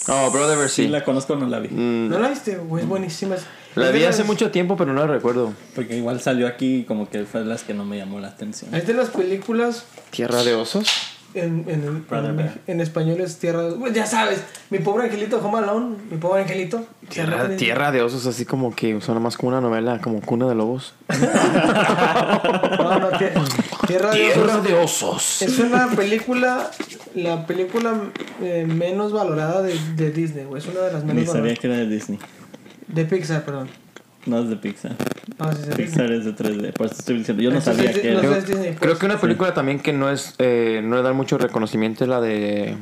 Oh, Brother,
Sí,
sí.
la conozco, no la vi.
Mm,
¿No la viste? Güey, es buenísima.
La vi hace
las-
mucho tiempo, pero no la recuerdo.
Porque igual salió aquí y como que fue de las que no me llamó la atención.
Es de las películas
Tierra de osos.
En, en, en, en español es Tierra de Osos. Ya sabes, mi pobre angelito, Home Alone, mi pobre angelito.
Tierra, Tierra de osos, así como que suena más como una novela, como Cuna de Lobos.
No, no, tie- Tierra de Osos.
de osos.
Es una película, la película eh, menos valorada de, de Disney, güey. Es una de las
Ni
menos
sabía
valoradas.
que era de Disney.
De Pixar, perdón.
No es de Pixar.
Ah, sí, sí,
Pixar es de 3D. Por eso estoy diciendo. Yo no
Entonces,
sabía que
no
era.
Creo que una película también que no es eh, no le dan mucho reconocimiento es la de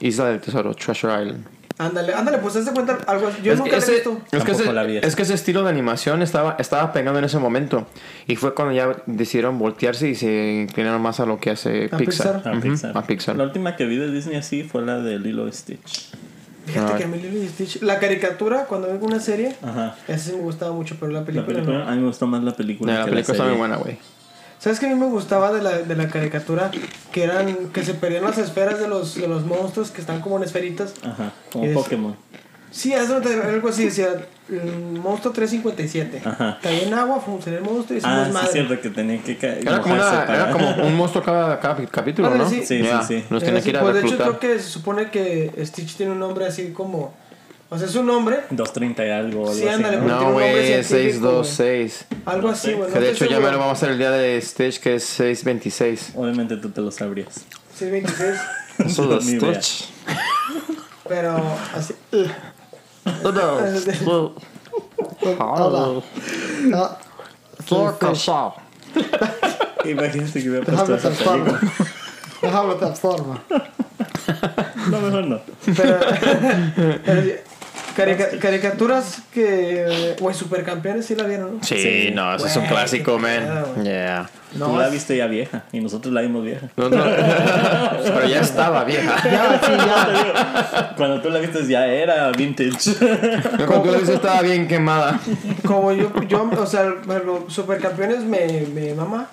Isla del Tesoro, Treasure Island.
Ándale, ándale, pues hazte cuenta algo. Yo
es,
nunca la he
ese,
visto.
es, que ese,
la vi esa.
es que ese estilo de animación estaba, estaba pegando en ese momento. Y fue cuando ya decidieron voltearse y se inclinaron más a lo que hace
A
Pixar.
Pixar.
A Pixar.
a Pixar.
La última que vi de Disney así fue la de Lilo y Stitch.
Fíjate
Ah.
que a mí Lilo y Stitch, la caricatura, cuando veo una serie,
Ajá.
esa sí me gustaba mucho, pero la
La
película, no.
a mí me gustó más la película.
la
que
película está muy buena, güey.
¿Sabes qué a mí me gustaba de la, de la caricatura? Que eran, que se perdían las esferas de los, de los monstruos que están como en esferitas.
Ajá, como Pokémon.
Sí, eso algo así, decía, el monstruo 357.
Ajá.
Caía en agua, funcionó el monstruo y se
Ah,
nos
sí, es cierto que tenía que caer.
Era como, una,
mojarse
era
para-
como un monstruo cada, cada capítulo, ¿no?
sí.
Sí,
Ya,
sí, sí.
Los tenía
así,
que ir a
pues, de hecho, creo que se supone que Stitch tiene un nombre así como. O sea, es un nombre,
230 y algo. algo
Sí,
así,
ándale,
¿no?
porque-
No, güey,
científico,
626.
algo así, güey.
Que de hecho ya me lo vamos a hacer el día de Stitch, que es 626.
Obviamente tú te lo sabrías.
Sí, 26.
Eso es. Stitch.
Pero así.
Hola.
Ah,
Estoy casado.
Imagínate que hubiera
Déjame
puesto esa
transforma.
película.
Déjame transforma.
No, mejor no.
Pero, pero, carica- caricaturas que. Güey, supercampeones sí la vieron, ¿no?
Sí,
Sí.
no, ese es un clásico, man.
pedo.
Yeah.
No,
tú la viste ya vieja y nosotros la vimos vieja.
No, no. Pero ya estaba vieja.
Ya, sí, ya.
Cuando tú la viste ya era vintage.
Cuando tú la viste estaba bien quemada.
Como yo, yo o sea, supercampeones me, me mama.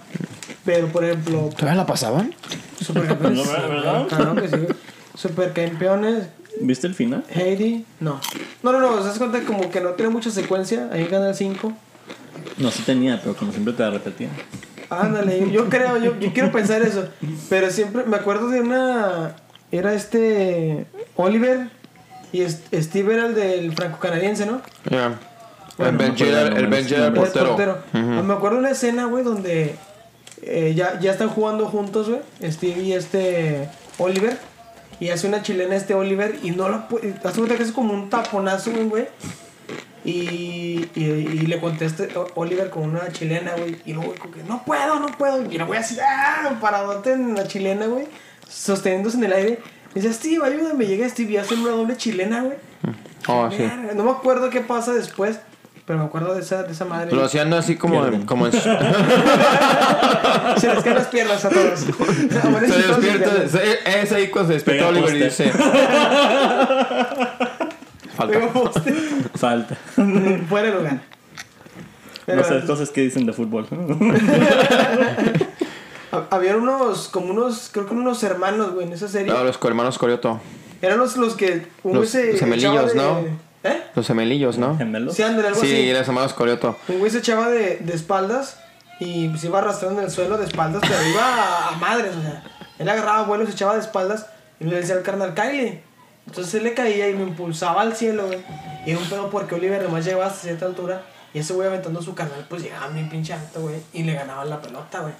Pero, por ejemplo,
¿Todavía la pasaban?
supercampeones.
No, ¿verdad?
Claro que sí. Supercampeones,
¿Viste el final?
Heidi, no. No, no, no, o sea, das cuenta como que no tiene mucha secuencia. Ahí gana el 5.
No, sí tenía, pero como siempre te la repetía.
Ándale, yo creo, yo, yo quiero pensar eso. Pero siempre me acuerdo de una. Era este. Oliver y es- Steve era el del franco-canadiense, ¿no?
Ya.
Bueno,
el Benji era
el
el, Benji era el portero.
portero. Me acuerdo de una escena, güey, donde eh, ya, ya están jugando juntos, güey. Steve y este Oliver. Y hace una chilena este Oliver y no la puede. Hace cuenta que es como un taponazo, güey, güey. Y, y, y le contesta Oliver con una chilena, güey. Y luego, güey, como que no puedo, no puedo. Y lo voy así, ¡ah! Paradote en la chilena, güey. Sosteniéndose en el aire. Y dice, Steve, ayúdame. Llega Steve y hace una doble chilena, güey.
Oh, sí.
No me acuerdo qué pasa después. Pero me acuerdo de esa, de esa madre.
Lo hacían así como,
Pierden.
como en... Se
Se les caen las piernas a todos. Sin
despierta... se- Es ahí cuando se despierta
Pega
Oliver y dice... Falta.
Falta.
Fuera lugar. Pero,
no sé, cosas que dicen de fútbol.
ha- había unos, como unos, creo que unos hermanos, güey, en esa serie.
No, los hermanos Corioto.
Eran los, los que
Los
se
gemelillos,
de-
¿no?
¿Eh?
Los gemelillos, ¿no?
Gemelos.
Sí, ándale, algo
Sí,
así.
los hermanos Corioto.
Un güey se echaba de, de espaldas y se iba arrastrando en el suelo de espaldas, pero iba a, a madres, o sea. Él agarraba vuelo, se echaba de espaldas y le decía al carnal, Kylie. Entonces él le caía y me impulsaba al cielo, güey. Y era un pedo porque Oliver nomás llegaba hasta cierta altura Y ese güey aventando su carnal, pues llegaba bien pinche alto, güey. Y le ganaban la pelota, güey.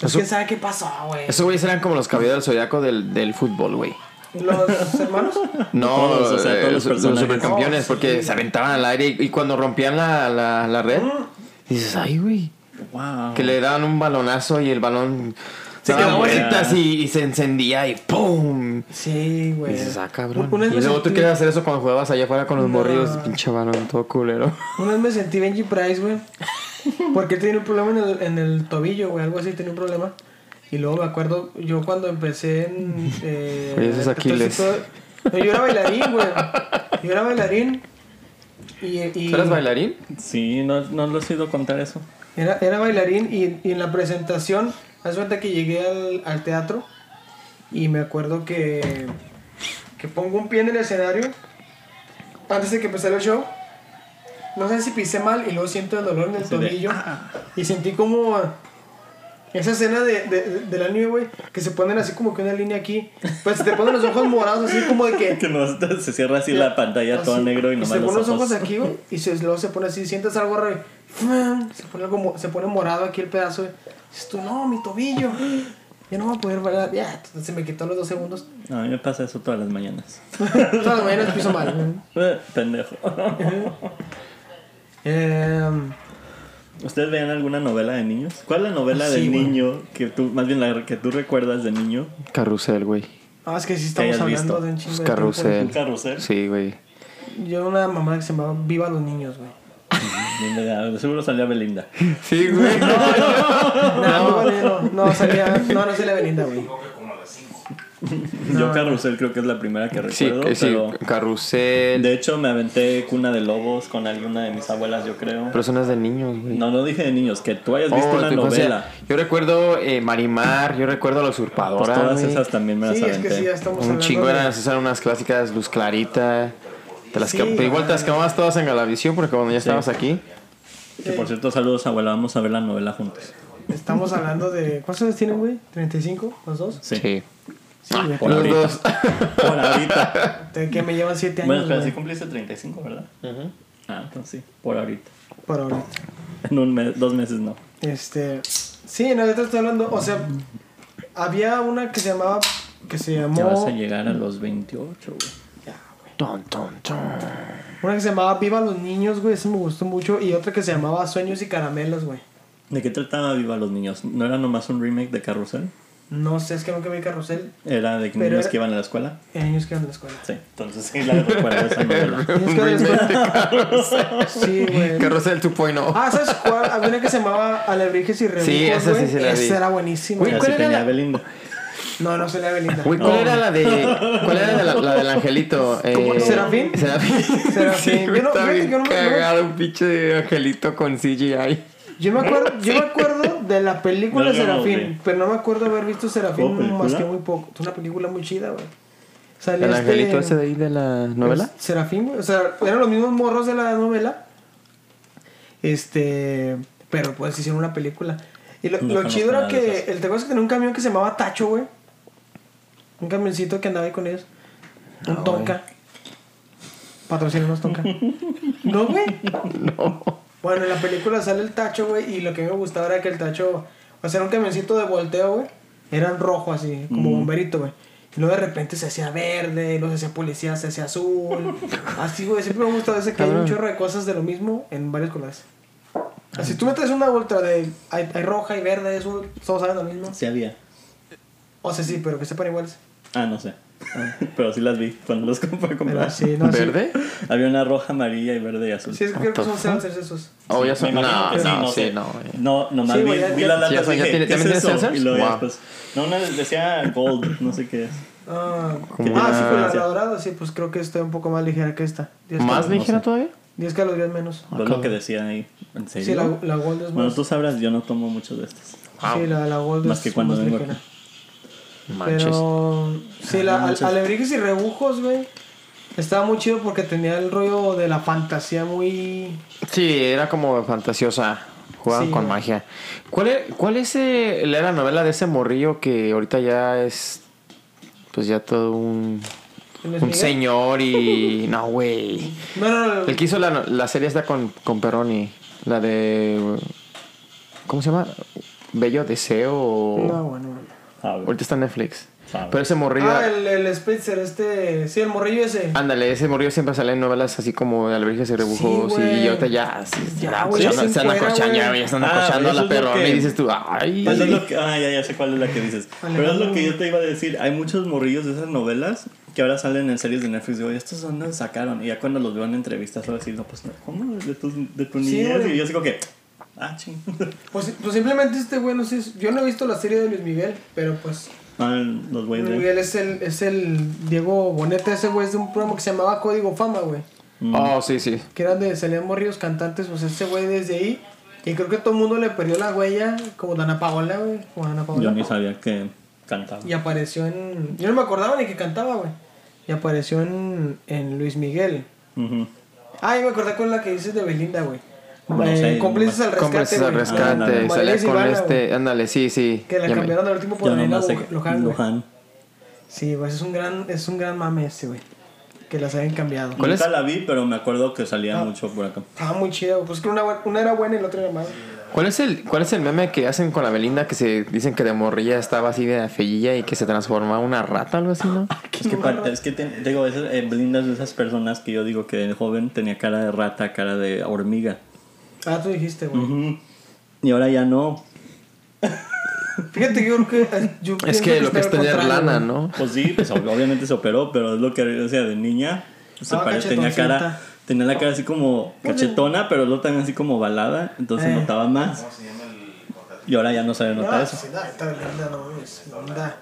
Pues
Eso-
quién sabe qué pasó, güey.
Esos güeyes eran como los caballeros del zodiaco del, del fútbol, güey.
Los hermanos.
No,
Todos, o sea, todos
eh,
los
los, los
personajes.
supercampeones,
Oh,
porque
sí.
se aventaban al aire y, y cuando rompían la, la, la red, dices, ay, güey.
Wow.
Que le daban un balonazo y el balón se
quedaba
daba vueltas y, y se encendía y ¡pum!
Sí,
Y
güey.
dices, ah, cabrón.
Una vez
Y luego tú querías hacer eso cuando jugabas allá afuera con los
No.
morrillos, pinche balón todo culero.
Una vez me sentí Benji Price, güey. Porque él tenía un problema en el, en el tobillo, güey. Algo así, tenía un problema. Y luego me acuerdo, yo cuando empecé en... Eh,
Oye, esos
todo
Aquiles.
No, yo era bailarín, güey. Yo era bailarín. Y, y
¿Tú eras bailarín?
Sí, no, no lo he ido contar eso.
Era, era bailarín y, y en la presentación, haz cuenta que llegué al, al teatro y me acuerdo que, que pongo un pie en el escenario antes de que empezara el show. No sé si pisé mal y luego siento el dolor en el
de,
tobillo. Y sentí como esa escena de, de, del anime, güey, que se ponen así como que una línea aquí. Pues se te ponen los ojos morados así como de que...
Que no, se cierra así la pantalla todo negro y
se
nomás
pone
los ojos.
aquí, güey, y se, luego se pone así, sientes algo raro, y se pone, algo, mo- se pone morado aquí el pedazo, güey. Dices tú, no, mi tobillo, ya no voy a poder bailar, ya, entonces se me quitó los dos segundos.
No, a mí me pasa eso todas las mañanas.
Todas las mañanas piso mal.
Pendejo.
Eh,
¿Ustedes veían alguna novela de niños? ¿Cuál es la novela
Sí,
del
güey.
niño que tú, más bien la que tú recuerdas de niño?
Carrusel, güey.
ah, es que sí estamos hablando
visto.
de un chingo de
Carrusel.
¿Un carrusel?
Sí, güey.
Yo una mamá que se llamaba Viva los Niños, güey.
De- de Seguro salía Belinda.
Sí, güey.
No, no, no, no, salía, no, no salía Belinda, güey.
Yo Carrusel creo que es la primera que recuerdo,
sí,
pero
carrusel.
de hecho me aventé Cuna de Lobos con alguna de mis abuelas, yo creo.
Pero eso no es de niños, güey.
No, no dije de niños, que tú hayas visto
Oh,
una novela.
Yo recuerdo eh, Marimar, yo recuerdo La
Pues
Usurpadora.
todas
güey.
esas también me las
Sí, es que sí, ya estamos
Un chingo
de-
eran, esas eran unas clásicas, Luz Clarita. Te las
Sí,
que- igual te las quemabas todas en Galavisión porque cuando ya
Sí.
estabas aquí.
Que por cierto, saludos abuela, vamos a ver la novela juntos.
Estamos hablando de... ¿Cuántos años tienen, güey? ¿35? ¿Los dos?
Sí.
Sí.
Sí, güey.
Por
Los
ahorita.
dos.
Por ahorita.
De que me llevan 7
Bueno,
años,
espera, sí
güey.
cumpliste 35, ¿verdad? Ah, entonces sí, por ahorita.
Por ahorita.
En un mes, dos meses no.
Este. Sí, no, yo te estoy hablando. O sea, había una que se llamaba. Que se llamó.
Ya vas a llegar a los 28, güey.
Ya, güey.
Ton, ton, ton.
Una que se llamaba Viva los niños, güey. Esa me gustó mucho. Y otra que se llamaba Sueños y Caramelos, güey.
¿De qué trataba Viva los Niños? ¿No era nomás un remake de Carrusel?
No sé, es que nunca vi carrusel.
¿Era de niños
era-
que iban a la escuela?
En años que iban a la escuela.
Sí, entonces sí la recuerdo esa novela.
Niños que iban a la escuela. Sí, güey.
Carrusel 2.0.
Ah, ¿sabes cuál? Había una que se llamaba Alebrijes y Rebujos,
Sí, esa sí
güey.
se la vi.
Esa era buenísima.
Güey, ¿cuál era la-
Belinda.
No, no se le Belinda.
Güey, ¿cuál
No.
era la de. ¿Cuál era la, la del angelito? Eh,
¿Serafín?
Serafín.
Serafín.
Sí,
Yo no- yo no me-
cagado un pinche angelito con CGI.
Yo me acuerdo, yo me acuerdo de la película
No, yo no,
Serafín, pero no me acuerdo haber visto Serafín más que muy poco. Es una película muy chida, güey.
¿El
este-
angelito ese de ahí de la novela?
pues, Serafín, güey. O sea, eran los mismos morros de la novela. Este. Pero pues hicieron una película. Y lo,
No
lo
conozco
chido era que el te acuerdas que tenía un camión que se llamaba Tacho, güey. Un camioncito que andaba ahí con ellos. Un
No,
Tonka. Patrocínanos Tonka. ¿No, güey?
No.
Bueno, en la película sale el tacho, güey, y lo que me gustaba era que el tacho, o sea, era un camioncito de volteo, güey, era en rojo así, como bomberito, güey. Y luego de repente se hacía verde, luego se hacía policía, se hacía azul. Así, güey, siempre me ha gustado ese que hay un chorro de cosas de lo mismo en varios colores. Así tú metes una vuelta de hay, hay roja y verde azul, todos saben lo mismo.
Sí había.
O sea, sí, pero que sepan iguales.
Ah, no sé. Pero sí las vi cuando los compré a
Pero
comprar.
sí, no, sí.
¿Verde?
Había una roja, amarilla y verde y azul.
Sí, es que creo que son sensors esos.
Oh, ya son. No,
que sí,
no,
no
sí,
sé.
no.
No, nomás
Sí,
vi,
ya-
vi
ya-
la
Sí,
lata
ya son-
y
ya
dije,
tiene-
¿qué es
¿también tiene
eso?
sensors?
Y luego
Wow.
después, no, una decía gold, no sé qué es.
Ah,
Como
ah sí, pues la, dorada, sí, pues creo que está un poco más ligera que esta.
¿Más
calorías-
ligera
sé.
todavía?
10 calorías menos.
Fue lo que decía ahí. ¿En serio?
Sí, la, la Gold es
Bueno,
más.
tú sabrás, yo no tomo mucho de estos.
Sí, la, la Gold
Más
es
que cuando
más
vengo
ligera.
Manches.
Pero. Sí, la,
manches.
Alebrijes y Rebujos, güey. Estaba muy chido porque tenía el rollo de la fantasía muy.
Sí, era como fantasiosa. Jugaban
Sí,
con
güey.
magia. ¿Cuál es, cuál es eh, la novela de ese morrillo que ahorita ya es. Pues ya todo un.
¿En Luis
un señor y. No, güey.
No, no, no.
El que hizo la, la serie está con, con Peroni. La de. ¿Cómo se llama? Bello Deseo.
No, bueno.
Ver.
Ahorita está en Netflix.
Sabe.
Pero ese morrillo.
Ah, el, el Spitzer, este. Sí, el morrillo ese.
Ándale, ese morrillo siempre sale en novelas así como de Albergues y Rebujos.
Sí,
y ahorita ya. sí,
Ya, güey, ya se
andan cochando, ya están
Ah,
cochando a
eso
la perrona
que-
y dices tú, ay.
Eso es lo que, ah, ya, ya sé cuál es la que dices. Pero es lo que yo te iba a decir. Hay muchos morrillos de esas novelas que ahora salen en series de Netflix. Digo, ¿estos dónde sacaron? Y ya cuando los veo en entrevistas, voy a decir, no, pues, ¿cómo? De tu, de tu
Sí,
niñez.
güey.
y yo digo que, ah, ching.
Pues, pues simplemente este güey, no sé. Yo no he visto la serie de Luis Miguel, pero pues.
Ah, los güeyes
Luis
de.
Miguel es el, es el Diego Boneta, ese güey es de un programa que se llamaba Código Fama, güey.
Oh, sí, sí.
Que eran de salían morrillos cantantes, pues ese güey desde ahí. Y creo que todo el mundo le perdió la huella, como Dana Paola, güey. Como Dana Paola.
Yo ni sabía que cantaba.
Y apareció en. Yo no me acordaba ni que cantaba, güey. Y apareció en, en Luis Miguel.
Ujú.
Ah, y me acordé con la que dices de Belinda, güey.
No
Eh,
sé,
cómplices al rescate.
Cómplices al rescate.
ándale.
y salía con
Silvana,
este. Ándale, sí, sí.
Que la cambiaron al último por Daniela Luján.
Luján.
Sí, güey, es un gran, es un gran mame ese, güey. Que las hayan cambiado.
¿Cuál
Nunca
es?
la vi, pero me acuerdo que salía
Ah.
mucho por acá.
Estaba muy chido, pues que una, una era buena y la otra era mala.
¿Cuál es, el, ¿Cuál es el meme que hacen con la Belinda que se dicen que de morrilla estaba así de feilla y que se transformaba en una rata o algo así, no?
Es que, parte- es que te- digo, esas, eh, Belinda es de esas personas que yo digo que de joven tenía cara de rata, cara de hormiga.
Ah, tú dijiste, güey.
Ujú. Y ahora ya no.
Fíjate que yo creo que. yo
Es
pienso
que lo
está
que es tener
contrario,
lana,
güey.
¿no?
Pues sí, pues ob- obviamente se operó, pero es lo que, o sea, de niña, se
Estaba
pare- tenía
cachetoncita.
cara, tenía la cara así como cachetona, pero luego también así como balada, entonces
Eh.
notaba más. Y ahora ya no sabe
No,
notar eso.
sí, no, esta Belinda no mames, Belinda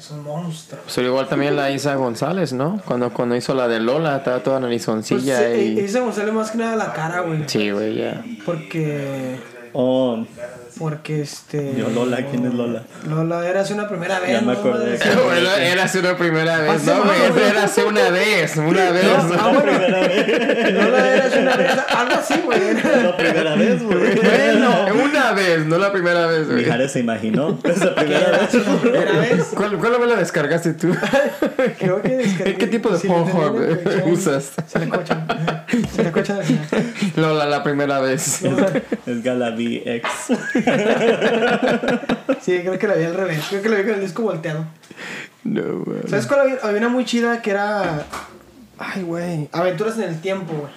es un monstruo.
Pero igual también la Isa González, ¿no? Cuando, cuando hizo la de Lola, estaba toda
Pues,
narizoncilla
eh,
y...
esa González más que nada la cara, güey.
Sí, güey, ya.
Porque.
Oh,
Porque este.
yo Lola, ¿quién es Lola?
Lola era hace una primera vez.
Ya me
¿no?
acordé.
Sí.
Bueno, era hace una primera vez, ¿no, güey?
güey.
Era hace una vez, una vez.
No, ah, bueno,
Primera vez.
Lola era hace una vez. Algo así, güey.
La primera vez, güey.
Bueno, una vez, no la primera vez, güey.
Mijares se imaginó. Esa primera
Era
vez.
¿Cuál, ¿Cuál la descargaste tú?
Creo que descargué.
¿Qué tipo de Pornhub, usas?
Se le cochan. Se le final.
Lola, la primera vez.
Es Galabi X.
Sí, creo que la vi al revés. Creo que la vi con el disco volteado.
No, güey.
¿Sabes cuál había? Había una muy chida que era. Ay, güey. Aventuras en el tiempo, güey.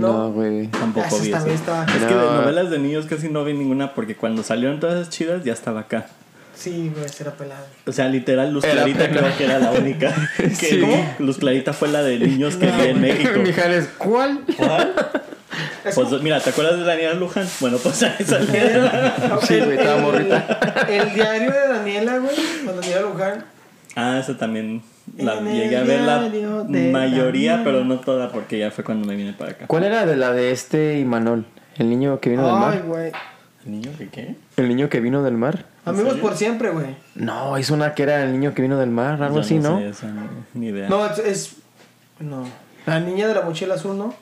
No, güey.
Tampoco
Esa
vi eso.
también estaba-
Es que de
No.
novelas de niños casi no vi ninguna porque cuando salieron todas esas chidas ya estaba acá.
Sí, güey, esa era pelada.
O sea, literal, Luz
Era
Clarita creo que era la única. Que
Sí.
¿Cómo? Luz Clarita fue la de niños que vi en México.
Mijares, ¿cuál?
¿Cuál?
Es
Pues mira, ¿te acuerdas de Daniela Luján? Bueno, pues ahí salió.
Sí, güey, estaba
El-
morrita.
El diario de Daniela, güey. Cuando Daniela Luján.
Ah, esa también la llegué a ver la mayoría,
Daniela.
pero no toda porque ya fue cuando me vine para acá.
¿Cuál era de la de este Imanol? El niño que vino del
Ay,
mar.
güey.
¿El niño que qué?
El niño que vino del mar.
Amigos por siempre, güey.
No, hizo una que era el niño que vino del mar, algo
Yo
así, ¿no?
sé esa, no, ni idea.
No, es, es- No. La niña de la mochila azul, ¿no?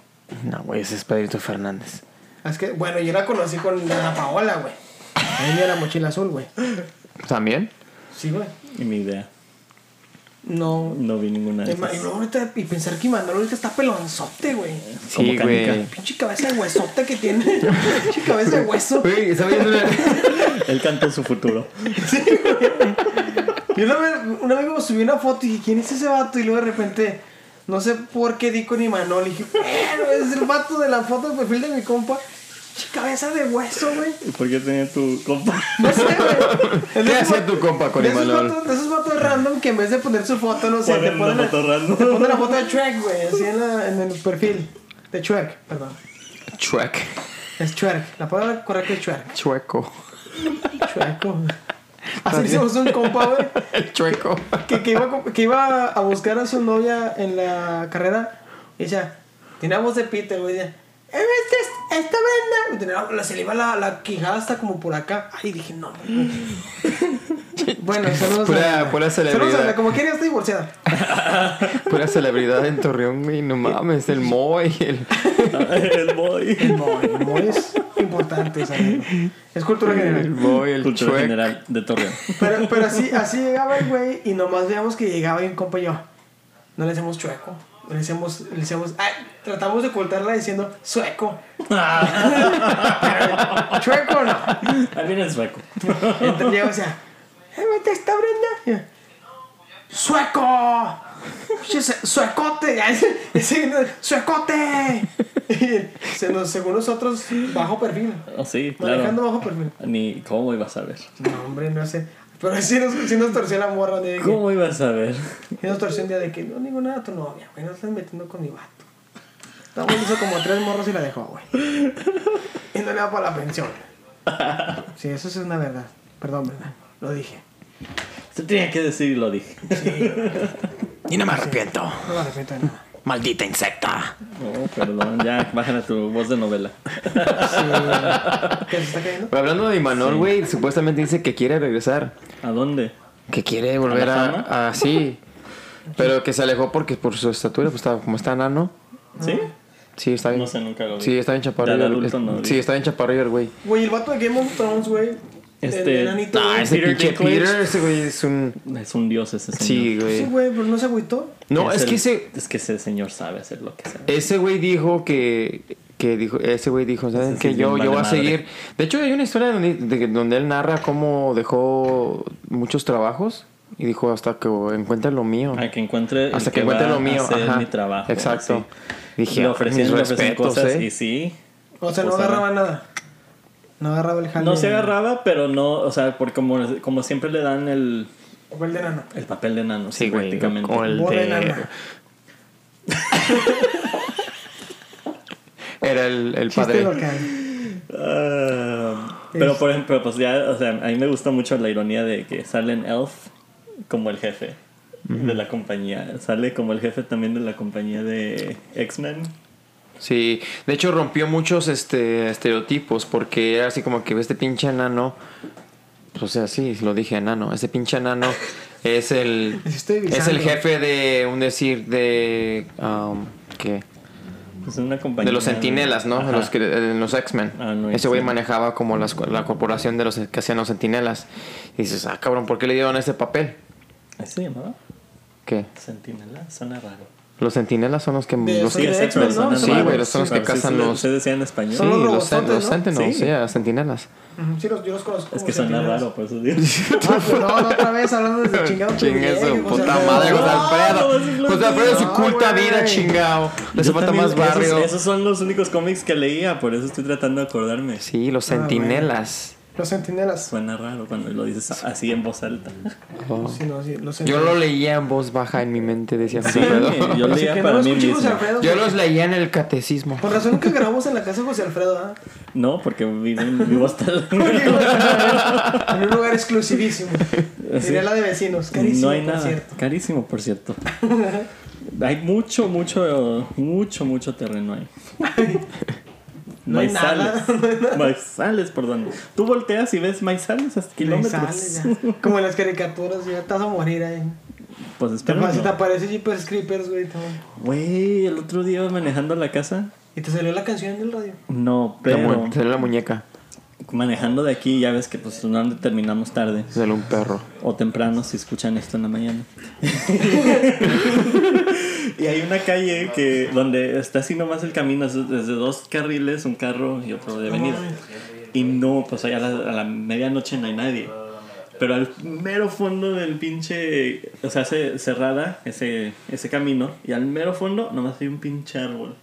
No, güey, ese es Pedrito Fernández.
Es que, bueno, yo la conocí con Ana Paola, güey. La niña de la mochila azul, güey.
¿También?
Sí, güey.
Ni idea.
No.
No vi ninguna de
Y y
esas.
luego ahorita, y pensar que Imanol ahorita está pelonzote, güey.
Sí,
Como
güey.
Pinche cabeza de huesote que tiene. Pinche cabeza de hueso.
Güey, ¿sabes?
Él cantó su futuro.
Y una vez, un amigo subió una foto y dije, ¿quién es ese vato? Y luego de repente, no sé por qué di con Imanol. Y dije, pero es el vato de la foto de perfil de mi compa. Cabeza de hueso, güey.
¿Y por qué tenía tu compa?
No sé, güey. Es
¿Qué hacía
vatos-
tu compa con
de esos
Imanol?
vatos- De esos vatos random que en vez de poner su foto, no sé, te
Ponen
la,
foto random.
te ponen la foto de Shrek, güey, así en, la, en el perfil. De Shrek, perdón.
Chuec.
Es Shrek. La palabra correcta es Shrek.
Chueco.
Chueco. Así hicimos un compa, güey.
El chueco.
que, que, iba, que iba a buscar a su novia en la carrera y decía, voz de Peter, güey, decía, "Eh, esta, esta Brenda, se le iba la, la quijada hasta como por acá. Ay, dije, no, güey. Bueno, saludos
Pura-
a
pura celebridad.
Saludos a Brenda, como quiera, está divorciada.
Pura celebridad en Torreón, güey. No mames, el Moy. El...
el boy.
El Moy, el Moy es importante, ¿sabes? Es cultura
El
general.
Moy, el
Cultura
chuec.
general de Torreón.
Pero, pero así, así llegaba el güey y nomás veíamos que llegaba y un compa y yo. no le decíamos chueco. Le decíamos, le decíamos, ay, tratamos de ocultarla diciendo sueco. Pero, chueco no.
Viene el sueco.
Entonces yo decía, ¡eh, vete está Brenda! ¡Sueco! ¡Suecote! ¡Suecote! Y se nos- según nosotros, bajo perfil.
Oh, sí,
Manejando
claro.
bajo perfil.
Ni cómo ibas a ver.
No, hombre, no sé. Pero sí nos, sí nos torció la morra de que.
¿Cómo ibas a ver?
Sí nos torció un día de que no digo nada a tu novia, güey. No estás metiendo con mi vato. Güey, hizo como tres morros y la dejó, güey. Y no le da para la pensión. Sí, eso es una verdad. Perdón, verdad. Lo dije.
Se tenía que decir y lo dije.
Y no me arrepiento.
No me arrepiento de nada.
Maldita insecta.
Oh, perdón, ya, bájale tu voz de novela.
Sí. ¿Qué se está cayendo?
Pero hablando de Imanol, güey, supuestamente dice que quiere regresar.
¿A dónde?
Que quiere volver a,
fama?
a- sí. Pero que se alejó porque por su estatura, pues estaba, como está nano.
¿Sí?
Sí, está bien.
No sé, nunca lo vi.
Sí, está bien chaparrillo.
No
sí, está bien chaparrillo el güey.
Güey, el vato de Game of Thrones, güey.
Este-
El enanito,
Ah,
güey.
ese
Peter
pinche
Dinklage.
Peter, ese güey es un.
Es un dios ese señor.
Sí, güey.
Sí, güey, pero no se agüitó.
No, es,
el-
que ese.
Es que ese señor sabe hacer lo que sabe.
Ese güey dijo que. Que dijo, ese güey dijo, ¿saben que yo, yo voy a seguir? De hecho, hay una historia donde, de- donde él narra cómo dejó muchos trabajos y dijo hasta que encuentre lo mío.
A que encuentre.
hasta que encuentre
va
lo mío.
hacer
ajá.
mi trabajo.
Exacto.
así.
Dije,
le
"Ah,
ofrecían, cosas
¿eh?".
y sí.
O sea, no agarraba nada. No agarraba el jale.
No se agarraba, pero no, o sea, porque como, como siempre le dan el,
O el de nano.
el papel de nano,
Sí, güey.
prácticamente.
O el
Boda
de... Era el, el padre.
local.
Ah, pero por ejemplo, pues ya, o sea, a mí me gusta mucho la ironía de que sale en Elf como el jefe de la compañía. Sale como el jefe también de la compañía de X-Men.
Sí, de hecho rompió muchos este estereotipos porque era así como que este pinche enano, pues, o sea, sí, lo dije enano, ese pinche enano es el es el jefe de un decir de um, ¿qué?
Pues una compañía.
De los sentinelas, ¿no? De los, que, de los X-Men.
Ah, no,
Ese güey
X-Men.
manejaba como las- la corporación de los que hacían los sentinelas. Y dices, ah, cabrón, ¿por qué le dieron ese papel?
¿Así llamaba?
¿Qué?
Sentinela, suena raro.
Los centinelas son los que...
De-
los
son
que-
de
esa
X-Men, ¿no?
Sí, güey, son los que cazan los-
Se decía en español.
Sí,
los
los. Sentinels,
Sí.
sí, las sentinelas.
Ujú, Sí, los, yo los conozco.
Es que suena raro, por eso digo.
Ah, pues no, no, otra vez hablando desde chingado.
Chingue su puta madre, José Alfredo. José Alfredo, su culta vida, chingao. Le hace falta más barrio.
Esos, son los únicos cómics que leía, por eso estoy tratando de acordarme.
Sí, los
Ah, bueno.
sentinelas.
Los sentinelas.
Suena raro cuando lo dices así en voz alta.
Oh.
Sí, no, sí, los
Yo lo leía en voz baja en mi mente, decía José
Sí,
Alfredo.
yo
Así
leía
que
para
no
mí
escuché José
mismo.
Alfredo.
Yo los leía en el catecismo.
Por razón nunca grabamos en la casa de José Alfredo, ¿ah?
No, porque vivo, hasta el...
en un lugar exclusivísimo. Diría la de vecinos. Carísimo,
no hay
por
nada.
cierto.
Carísimo, por cierto. hay mucho, mucho, mucho, mucho terreno ahí.
No hay nada.
maizales. Maizales, por donde. Tú volteas y ves maizales hasta kilómetros.
ya. Como en las caricaturas, ya te vas a morir ahí.
Pues
Te
espero.
te
no.
aparece Jeepers Creepers, güey. todo.
Güey, el otro día manejando la casa.
Y te salió la canción del radio.
No, pero
mu- Salió la muñeca.
Manejando de aquí ya ves que pues no terminamos tarde
Salió un perro.
o temprano si escuchan esto en la mañana. y hay una calle que donde está así nomás el camino, es desde dos carriles, un carro y otro de venida. Y no, pues allá a la, a la medianoche no hay nadie. Pero al mero fondo del pinche, o sea, se, cerrada ese, ese camino y al mero fondo nomás hay un pinche árbol.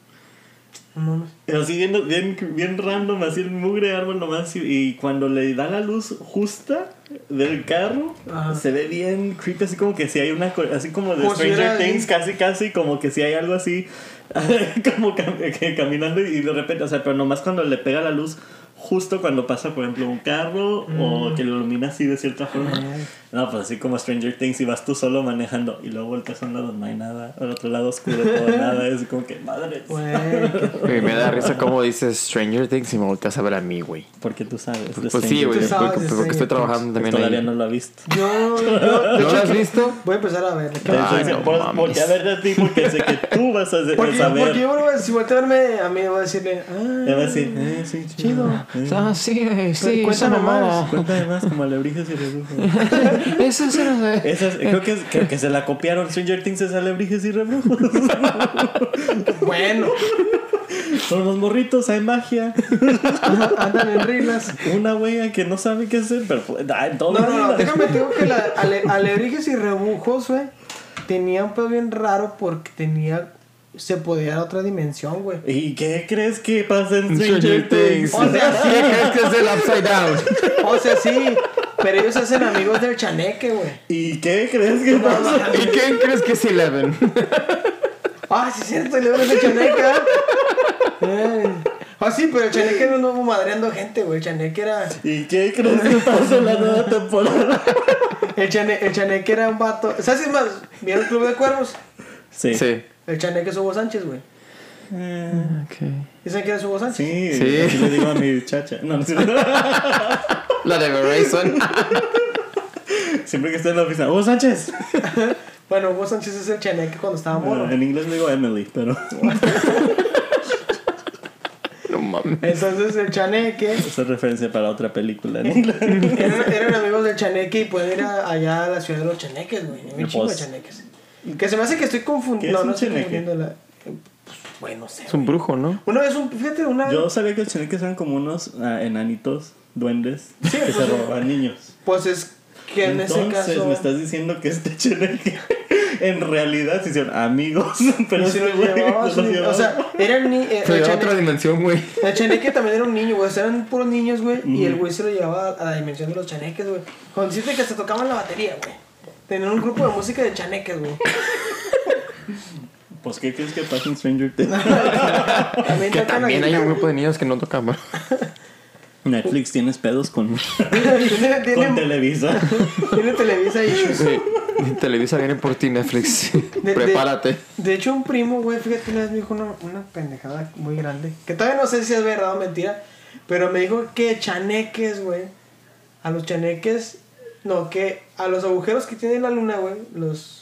No
Así bien, bien, bien random, así el mugre árbol nomás. Y, y cuando le da la luz justa del carro,
Ajá.
se ve bien creepy, así como que si hay una. Así como de
si
Stranger Things, casi, casi, como que si hay algo así, como cam- que caminando y de repente, o sea, pero nomás cuando le pega la luz. Justo cuando pasa, por ejemplo, un carro o que lo ilumina así de cierta forma.
Ay.
No, pues así como Stranger Things y vas tú solo manejando y luego volteas a un lado, no hay nada, al otro lado oscuro, todo nada, es como que madre.
Güey,
me da risa como dices Stranger Things y me volteas a ver a mí, güey.
Porque tú sabes. de
Pues sí, güey. Porque, porque estoy trabajando también
Todavía
ahí.
no lo ha visto.
Yo, yo,
¿No lo has visto?
Voy a empezar a ver.
De hecho,
Ay,
dice,
no
por-
mames.
voltea a ver a ti porque sé que tú vas a
Porque,
saber.
porque yo, si volteo a verme a mí, voy a decirle,
Ya va a
ah,
decir, eh, sí,
chido.
Eh.
Ah, sí, güey, sí,
Cuéntame
esa mamada.
más.
Cuéntame más como alebrijes y rebujos.
Esa
es- creo, que es- creo que se la copiaron. Stranger Things es alebrijes y rebrujos.
Bueno,
Son los morritos, hay magia.
andan en reglas.
Una wea que no sabe qué hacer, pero todo
No, no, no, déjame te digo que la ale- alebrijes y rebujos, güey, tenía un pedo bien raro porque tenía. Se podía ir a otra dimensión, güey.
¿Y qué crees que pasa en
Stranger
Things?
O sea,
¿Qué crees que es el Upside Down?
O sea, sí, pero ellos hacen amigos del chaneque, güey.
¿Y qué crees que pasa?
¿Y quién crees que es Eleven?
Ah, sí, es cierto, le van a chaneque, ¿ah? Eh. Ah, sí, pero el chaneque no anduvo madreando gente, güey. El chaneque era.
¿Y qué crees que pasa en la nueva temporada?
El, chane, el chaneque era un vato. ¿Sabes si es más? ¿Vieron el Club de Cuervos?
Sí.
Sí.
El chaneque es Hugo Sánchez, güey.
Eh,
Ok.
¿Y saben quién es Hugo Sánchez?
Sí,
Sí.
así le digo a mi chacha. No, no, sí.
La de Verizon.
Siempre que esté en la oficina. ¡Oh, Sánchez!
Bueno, Hugo Sánchez es el chaneque cuando estaba morro.
Bueno, en inglés le digo Emily, pero
No mames.
Entonces el chaneque.
esa es referencia para otra película en inglés.
Eran, eran amigos del chaneque y pueden ir a- allá a la ciudad de los chaneques, güey. Hay un chingo de
Pues-
chaneques. Que se me hace que estoy
¿Qué
confundiendo.
es
No,
un
no estoy
chaneque?
confundiendo la. Pues, güey, no sé.
Es un brujo, ¿no?
Una vez, un, fíjate, una.
Yo sabía que los chaneques eran como unos ah, enanitos, duendes, que
pues,
se robaban niños.
Pues es que en
Entonces
ese caso.
me estás diciendo que este chaneque en realidad se hicieron amigos, pero
se
ese
los
güey
llevaba,
los
sí,
llevaba.
O sea, eran ni. eh, chaneque,
otra dimensión, güey.
el chaneque también era un niño, güey. O sea, eran puros niños, güey. Y el güey se lo llevaba a la dimensión de los chaneques, güey. Con decirte que se tocaban la batería, güey. Tenían un grupo de música de chaneques, güey.
Pues, ¿qué crees que pasa en Stranger Things?
También
Que también hay un grupo de niños que no tocan, güey.
Netflix tienes pedos con,
tiene,
con Televisa.
tiene Televisa issues.
Sí. Televisa viene por ti, Netflix.
de-
Prepárate.
De hecho, un primo, güey, fíjate, una vez me dijo una, una pendejada muy grande. Que todavía no sé si es verdad o mentira. Pero me dijo que chaneques, güey. A los chaneques. No, que a los agujeros que tiene la luna, güey. Los,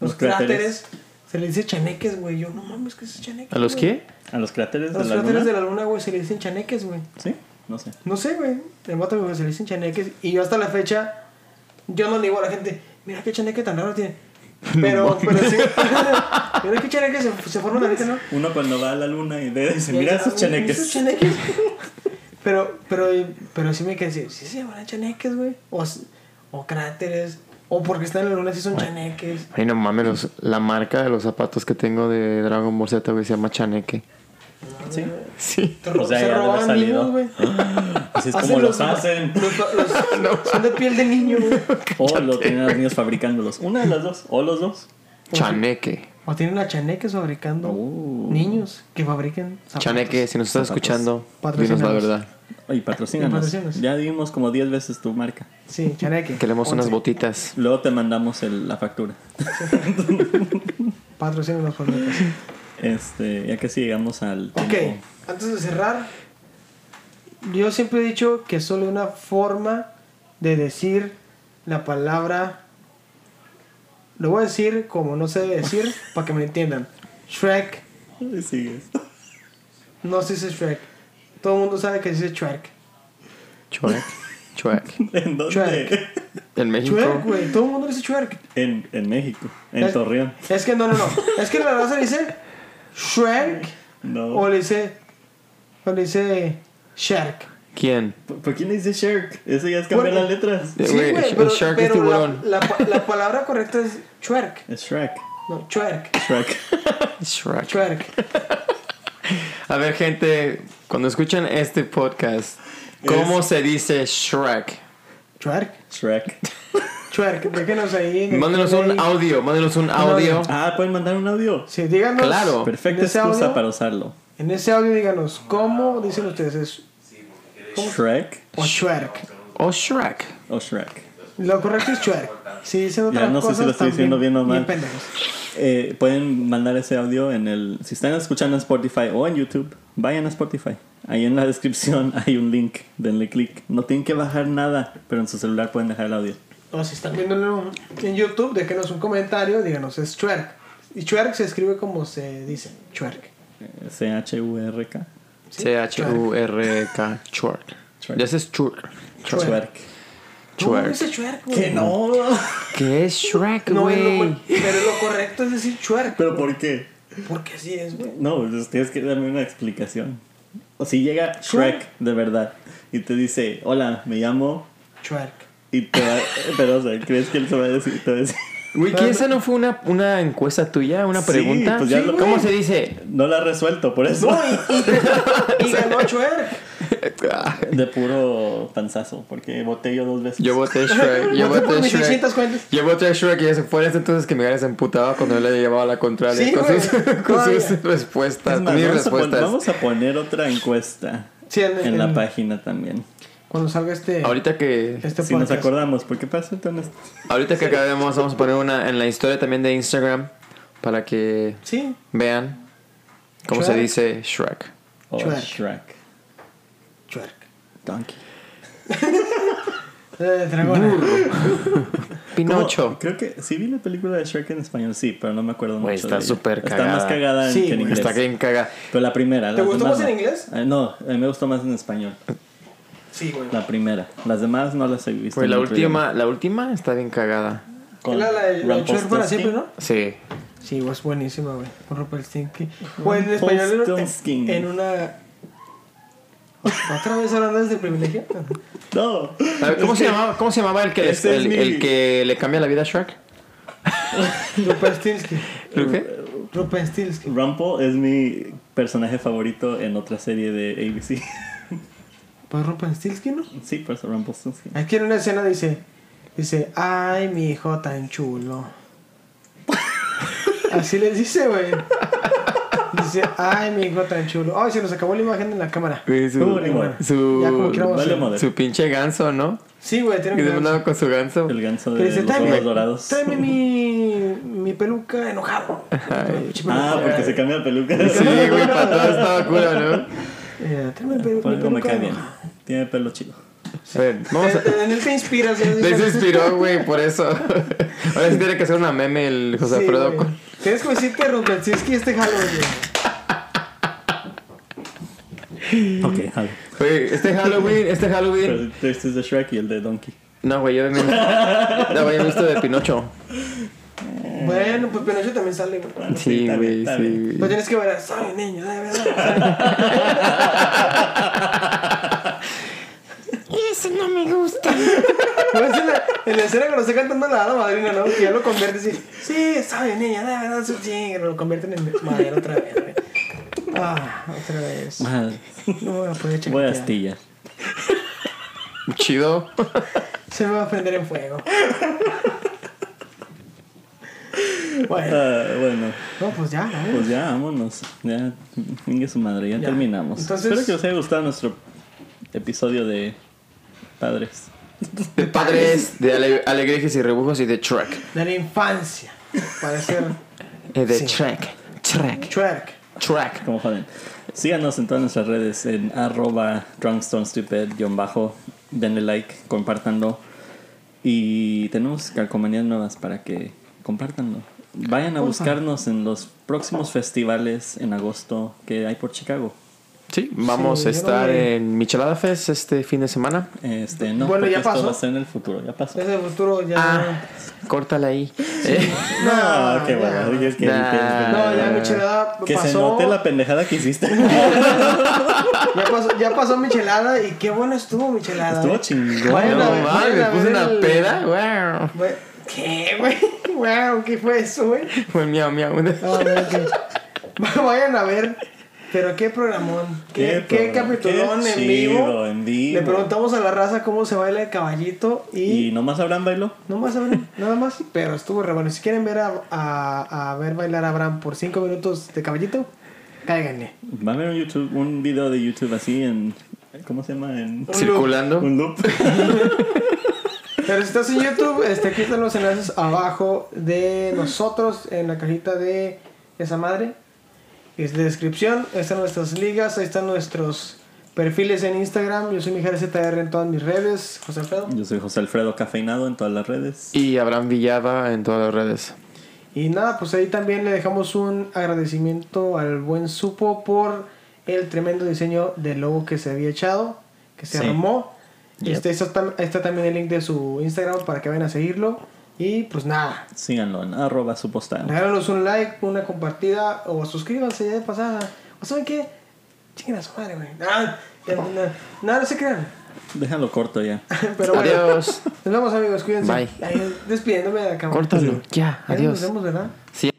los, cráteres. Se le dice chaneques, güey. Yo no mames, que es chaneques.
¿A los
güey?
qué?
A los cráteres
A
de
los
la
cráteres
luna.
de la luna, güey, se le dicen chaneques, güey.
Sí, no sé.
No sé, güey. El vato que se le dicen chaneques. Y yo hasta la fecha, yo no le digo a la gente, mira qué chaneque tan raro tiene. Pero, pero sí. mira qué chaneque se, se forman ahorita, ¿no?
Uno cuando va a la luna y ve, dice, mira esos
"Uy,
chaneques.
esos chaneques". pero, pero, pero sí me quedé así, sí se llaman chaneques, güey. O, o cráteres. O porque están en la luna sí son chaneques.
Ay, no mames, los- la marca de los zapatos que tengo de Dragon Ball Z, güey, se llama Chaneque.
Sí.
Sí.
O sea,
se
ya debe
robaban
salido.
niños, güey.
Así es
Hacen
como los hacen.
los- los- Son de piel de niño, güey.
O lo tienen los niños fabricándolos. Una de las dos. O los dos.
Chaneque.
O tienen a chaneques fabricando
Uh.
niños que fabriquen zapatos.
Chaneque, si nos estás
Zapatos.
escuchando, dinos la verdad.
Oye, patrocínanos.
Y patrocínanos.
Ya dimos como 10 veces tu marca.
Sí, chaneque.
Queremos unas botitas.
Luego te mandamos el- la factura.
Patrocínanos por.
Este, ya casi llegamos al
Ok,
tiempo.
antes de cerrar, yo siempre he dicho que solo una forma de decir la palabra. Lo voy a decir como no se debe decir para que me entiendan. Shrek,
sigues.
no se dice Shrek. Todo el mundo sabe que se dice Shrek.
Chuec. Chuec.
¿En dónde?
Shrek.
En México.
Shrek, güey. Todo el mundo dice Shrek.
En, en México. En
Es-
Torreón.
Es que no, no, no. Es que la raza dice Shrek
No.
o le dice. O le dice Shark.
¿Quién?
¿Por, qué le dice Shark? Eso ya es cambiar
Bueno.
las letras.
Sí,
güey,
pero,
shark es
pero la,
tiburón.
la, la palabra correcta es Shrek.
Es Shrek.
No, Shrek.
Shrek.
Shrek.
Shrek.
A ver, gente, cuando escuchan este podcast, ¿cómo se dice Shrek?
Shrek.
Shrek.
Shrek. Déjenos ahí. en el
Mándenos un audio, mándenos un audio.
Ah, pueden mandar un audio.
Sí, díganos.
Claro.
Perfecta excusa
audio,
para usarlo.
En ese audio díganos cómo dicen ustedes es
Shrek
o Shrek.
O Shrek.
o Shrek.
Lo correcto es Shrek. Si dicen
no sé si lo estoy diciendo bien o mal. Eh, pueden mandar ese audio en el. Si están escuchando en Spotify o en YouTube, vayan a Spotify. Ahí en la descripción hay un link. Denle click. No tienen que bajar nada, pero en su celular pueden dejar el audio.
O si están viéndolo en YouTube, déjenos un comentario, díganos es Shrek. Y Shrek se escribe como se dice.
Eh, C-H-U-R-K.
¿sí?
C-H-U-R-K. Shrek. Ya es. Shrek.
No,
Shrek.
dice Shrek, güey.
Que no.
¿Qué es Shrek,
No, es
güey?
lo- pero lo correcto es decir Shrek.
¿Pero por qué?
Porque así es, güey.
No, pues tienes que darme una explicación. O si llega Shrek de verdad y te dice, hola, me llamo
Shrek.
Y te va, pero o sea, ¿crees que él se va a decir? Te va a decir
¿qué esa no fue una, una encuesta tuya? ¿Una
Sí,
pregunta?
pues ya lo-
¿Cómo se dice?
no la ha resuelto, por eso.
No, y, y, y ganó Shrek.
De puro panzazo, porque voté yo dos veces.
Yo voté Shrek. Yo
Voté
Shrek.
600 cuentas.
Yo voté Shrek y ese fue en ese entonces que Miguel se emputaba cuando él le llevaba la contraria
Sí,
con,
güey,
sus, con sus respuestas,
Es más,
mis
vamos, a pon- vamos a poner otra encuesta
Sí, en,
en la página también.
Cuando salga este,
Ahorita que
este
Si nos acordamos, porque pasa entonces.
ahorita que acabemos vamos a poner una en la historia también de Instagram para que
Sí,
vean cómo
Shrek.
se dice Shrek.
O
Shrek.
Shrek.
Shrek.
Donkey.
Eh, dragón.
Pinocho.
¿Cómo? Creo que sí vi la película de Shrek en español, sí, pero no me acuerdo mucho.
está
de ella.
súper
Está
cagada.
más cagada en-
Sí,
que en inglés.
Está bien caga.
Pero la primera.
¿Te gustó más en
no.
inglés?
Eh, no, a mí me gustó más en español.
Sí, güey.
La primera. Las demás no las he visto.
Pues la última, la última está bien cagada.
Con
la de la Shrek para siempre, ¿no?
Sí.
Sí, es buenísima, güey. Con Rumpelstiltskin. Güey, en español en, una... ¿Otra vez hablando desde el privilegio?
No.
A ver, ¿cómo,
Es
se
que-
llamaba, ¿Cómo se llamaba el que, le-
Ese es
el,
mi-
el que le cambia la vida a Shrek?
Rumpelstiltskin.
Rumple es mi personaje favorito en otra serie de ABC.
Pues Rumpelstiltskin, ¿no?
sí, por eso Rumpelstiltskin.
Aquí en una escena dice... Dice, ay, mi hijo tan chulo. Así les dice, güey. Dice, ay, mi hijo tan chulo. Ay, se nos acabó la imagen en la cámara.
Güey, su, su,
Ya como queramos
su pinche ganso, ¿no?
Sí, güey, tiene
se mandaba con su ganso.
El ganso de
dice,
los
tráeme,
dorados.
tráeme mi, mi peluca enojado.
Ah, porque se cambia de peluca.
Sí, güey, para todo estaba culo, ¿no?
Eh, tráeme
Por
mi peluca enojado.
Tiene pelo chido.
A ver, vamos a...
En, él te inspiras. ¿sí?
De se inspiró, güey, por eso. Ahora sí tiene que hacer una meme el José
Sí,
Alfredo.
güey. Tienes que decir que Rumpelstiltskin este Halloween.
Ok.
Güey, este Halloween, este Halloween.
Pero este es de Shrek y el de Donkey.
No, güey, yo me. No, güey, he visto de Pinocho.
Bueno, pues Pinocho también sale, güey.
Sí, güey, sí.
Pues tienes que ver, soy niño, de verdad.
Eso no me gusta.
Pues en la, en la escena cuando está cantando la hada madrina, ¿no? Que ya lo convierte así. Sí, soy niño, de verdad, sí, lo convierten en madera otra vez, güey. Ah, otra vez.
Madre.
No me voy a poder
Voy a
chaquetear.
astillar.
Chido.
Se me va a prender en fuego. Bueno,
Ah, bueno,
no, pues ya, ¿no?
pues ya, vámonos. Ya, venga su madre, ya,
Ya.
terminamos.
Entonces-
Espero que os haya gustado nuestro episodio de Padres.
De padres, de ale alegrías y rebujos y de Shrek.
De la infancia. Para ser
Eh, de
Sí.
Shrek. Shrek.
Shrek.
Como joden. Síganos en todas nuestras redes en arroba drunkstonestupid-bajo. Denle like, compártanlo. Y tenemos calcomanías nuevas para que compartanlo. Vayan a buscarnos en los próximos festivales en agosto que hay por Chicago.
Sí, vamos
Sí,
a estar
no
en Michelada Fest este fin de semana.
Este, no,
Bueno, ya
esto
pasó.
va a ser en el futuro, ya pasó.
Ese futuro ya.
Ah, córtala ahí. Eh,
No, qué
ya.
bueno. dices que-
Nah.
que-
No, ya Michelada
Que
pasó.
se note la pendejada que hiciste.
Ya pasó, ya pasó Michelada y qué bueno estuvo Michelada.
Estuvo
eh.
chingón.
No mames,
vayan
me puse una
el-
peda. Wow.
¿Qué, güey? Wow, ¿qué fue eso, güey?
Fue miau miau.
Vayan a ver. Pero qué programón. Qué, qué,
qué
en vivo.
en vivo.
Le preguntamos a la raza cómo se baila el caballito y.
¿Y nomás Abraham bailó?
No más Abraham, nada más. Pero estuvo re bueno. Si quieren ver a, a, a ver bailar a Abraham por 5 minutos de caballito, cáiganle.
Va a haber un YouTube, un video de YouTube así en. ¿Cómo se llama? En
Circulando.
un loop.
Pero si estás en YouTube, este, aquí están los enlaces abajo de nosotros en la cajita de esa madre. Es de descripción. Ahí están nuestras ligas, ahí están nuestros perfiles en Instagram. Yo soy Mijares ZR en todas mis redes. José Alfredo.
Yo soy José Alfredo Cafeinado en todas las redes.
Y Abraham Villada en todas las redes.
Y nada, pues ahí también le dejamos un agradecimiento al buen Supo por el tremendo diseño del logo que se había echado, que se
Sí.
armó.
Yep.
Este, ahí está también el link de su Instagram para que vayan a seguirlo. Y pues nada,
Síganlo en arroba su postal.
regálanos un like, una compartida o suscríbanse ya de pasada. ¿O saben qué? Chinguen a su madre, güey. Ah, ya, no, no, no se crean.
Déjalo corto ya.
Pero bueno,
Adiós.
nos vemos amigos, cuídense.
Bye.
Ahí, despidiéndome de la cámara.
Córtalo. Ya,
Ya
adiós.
Nos vemos, ¿verdad?
Sí.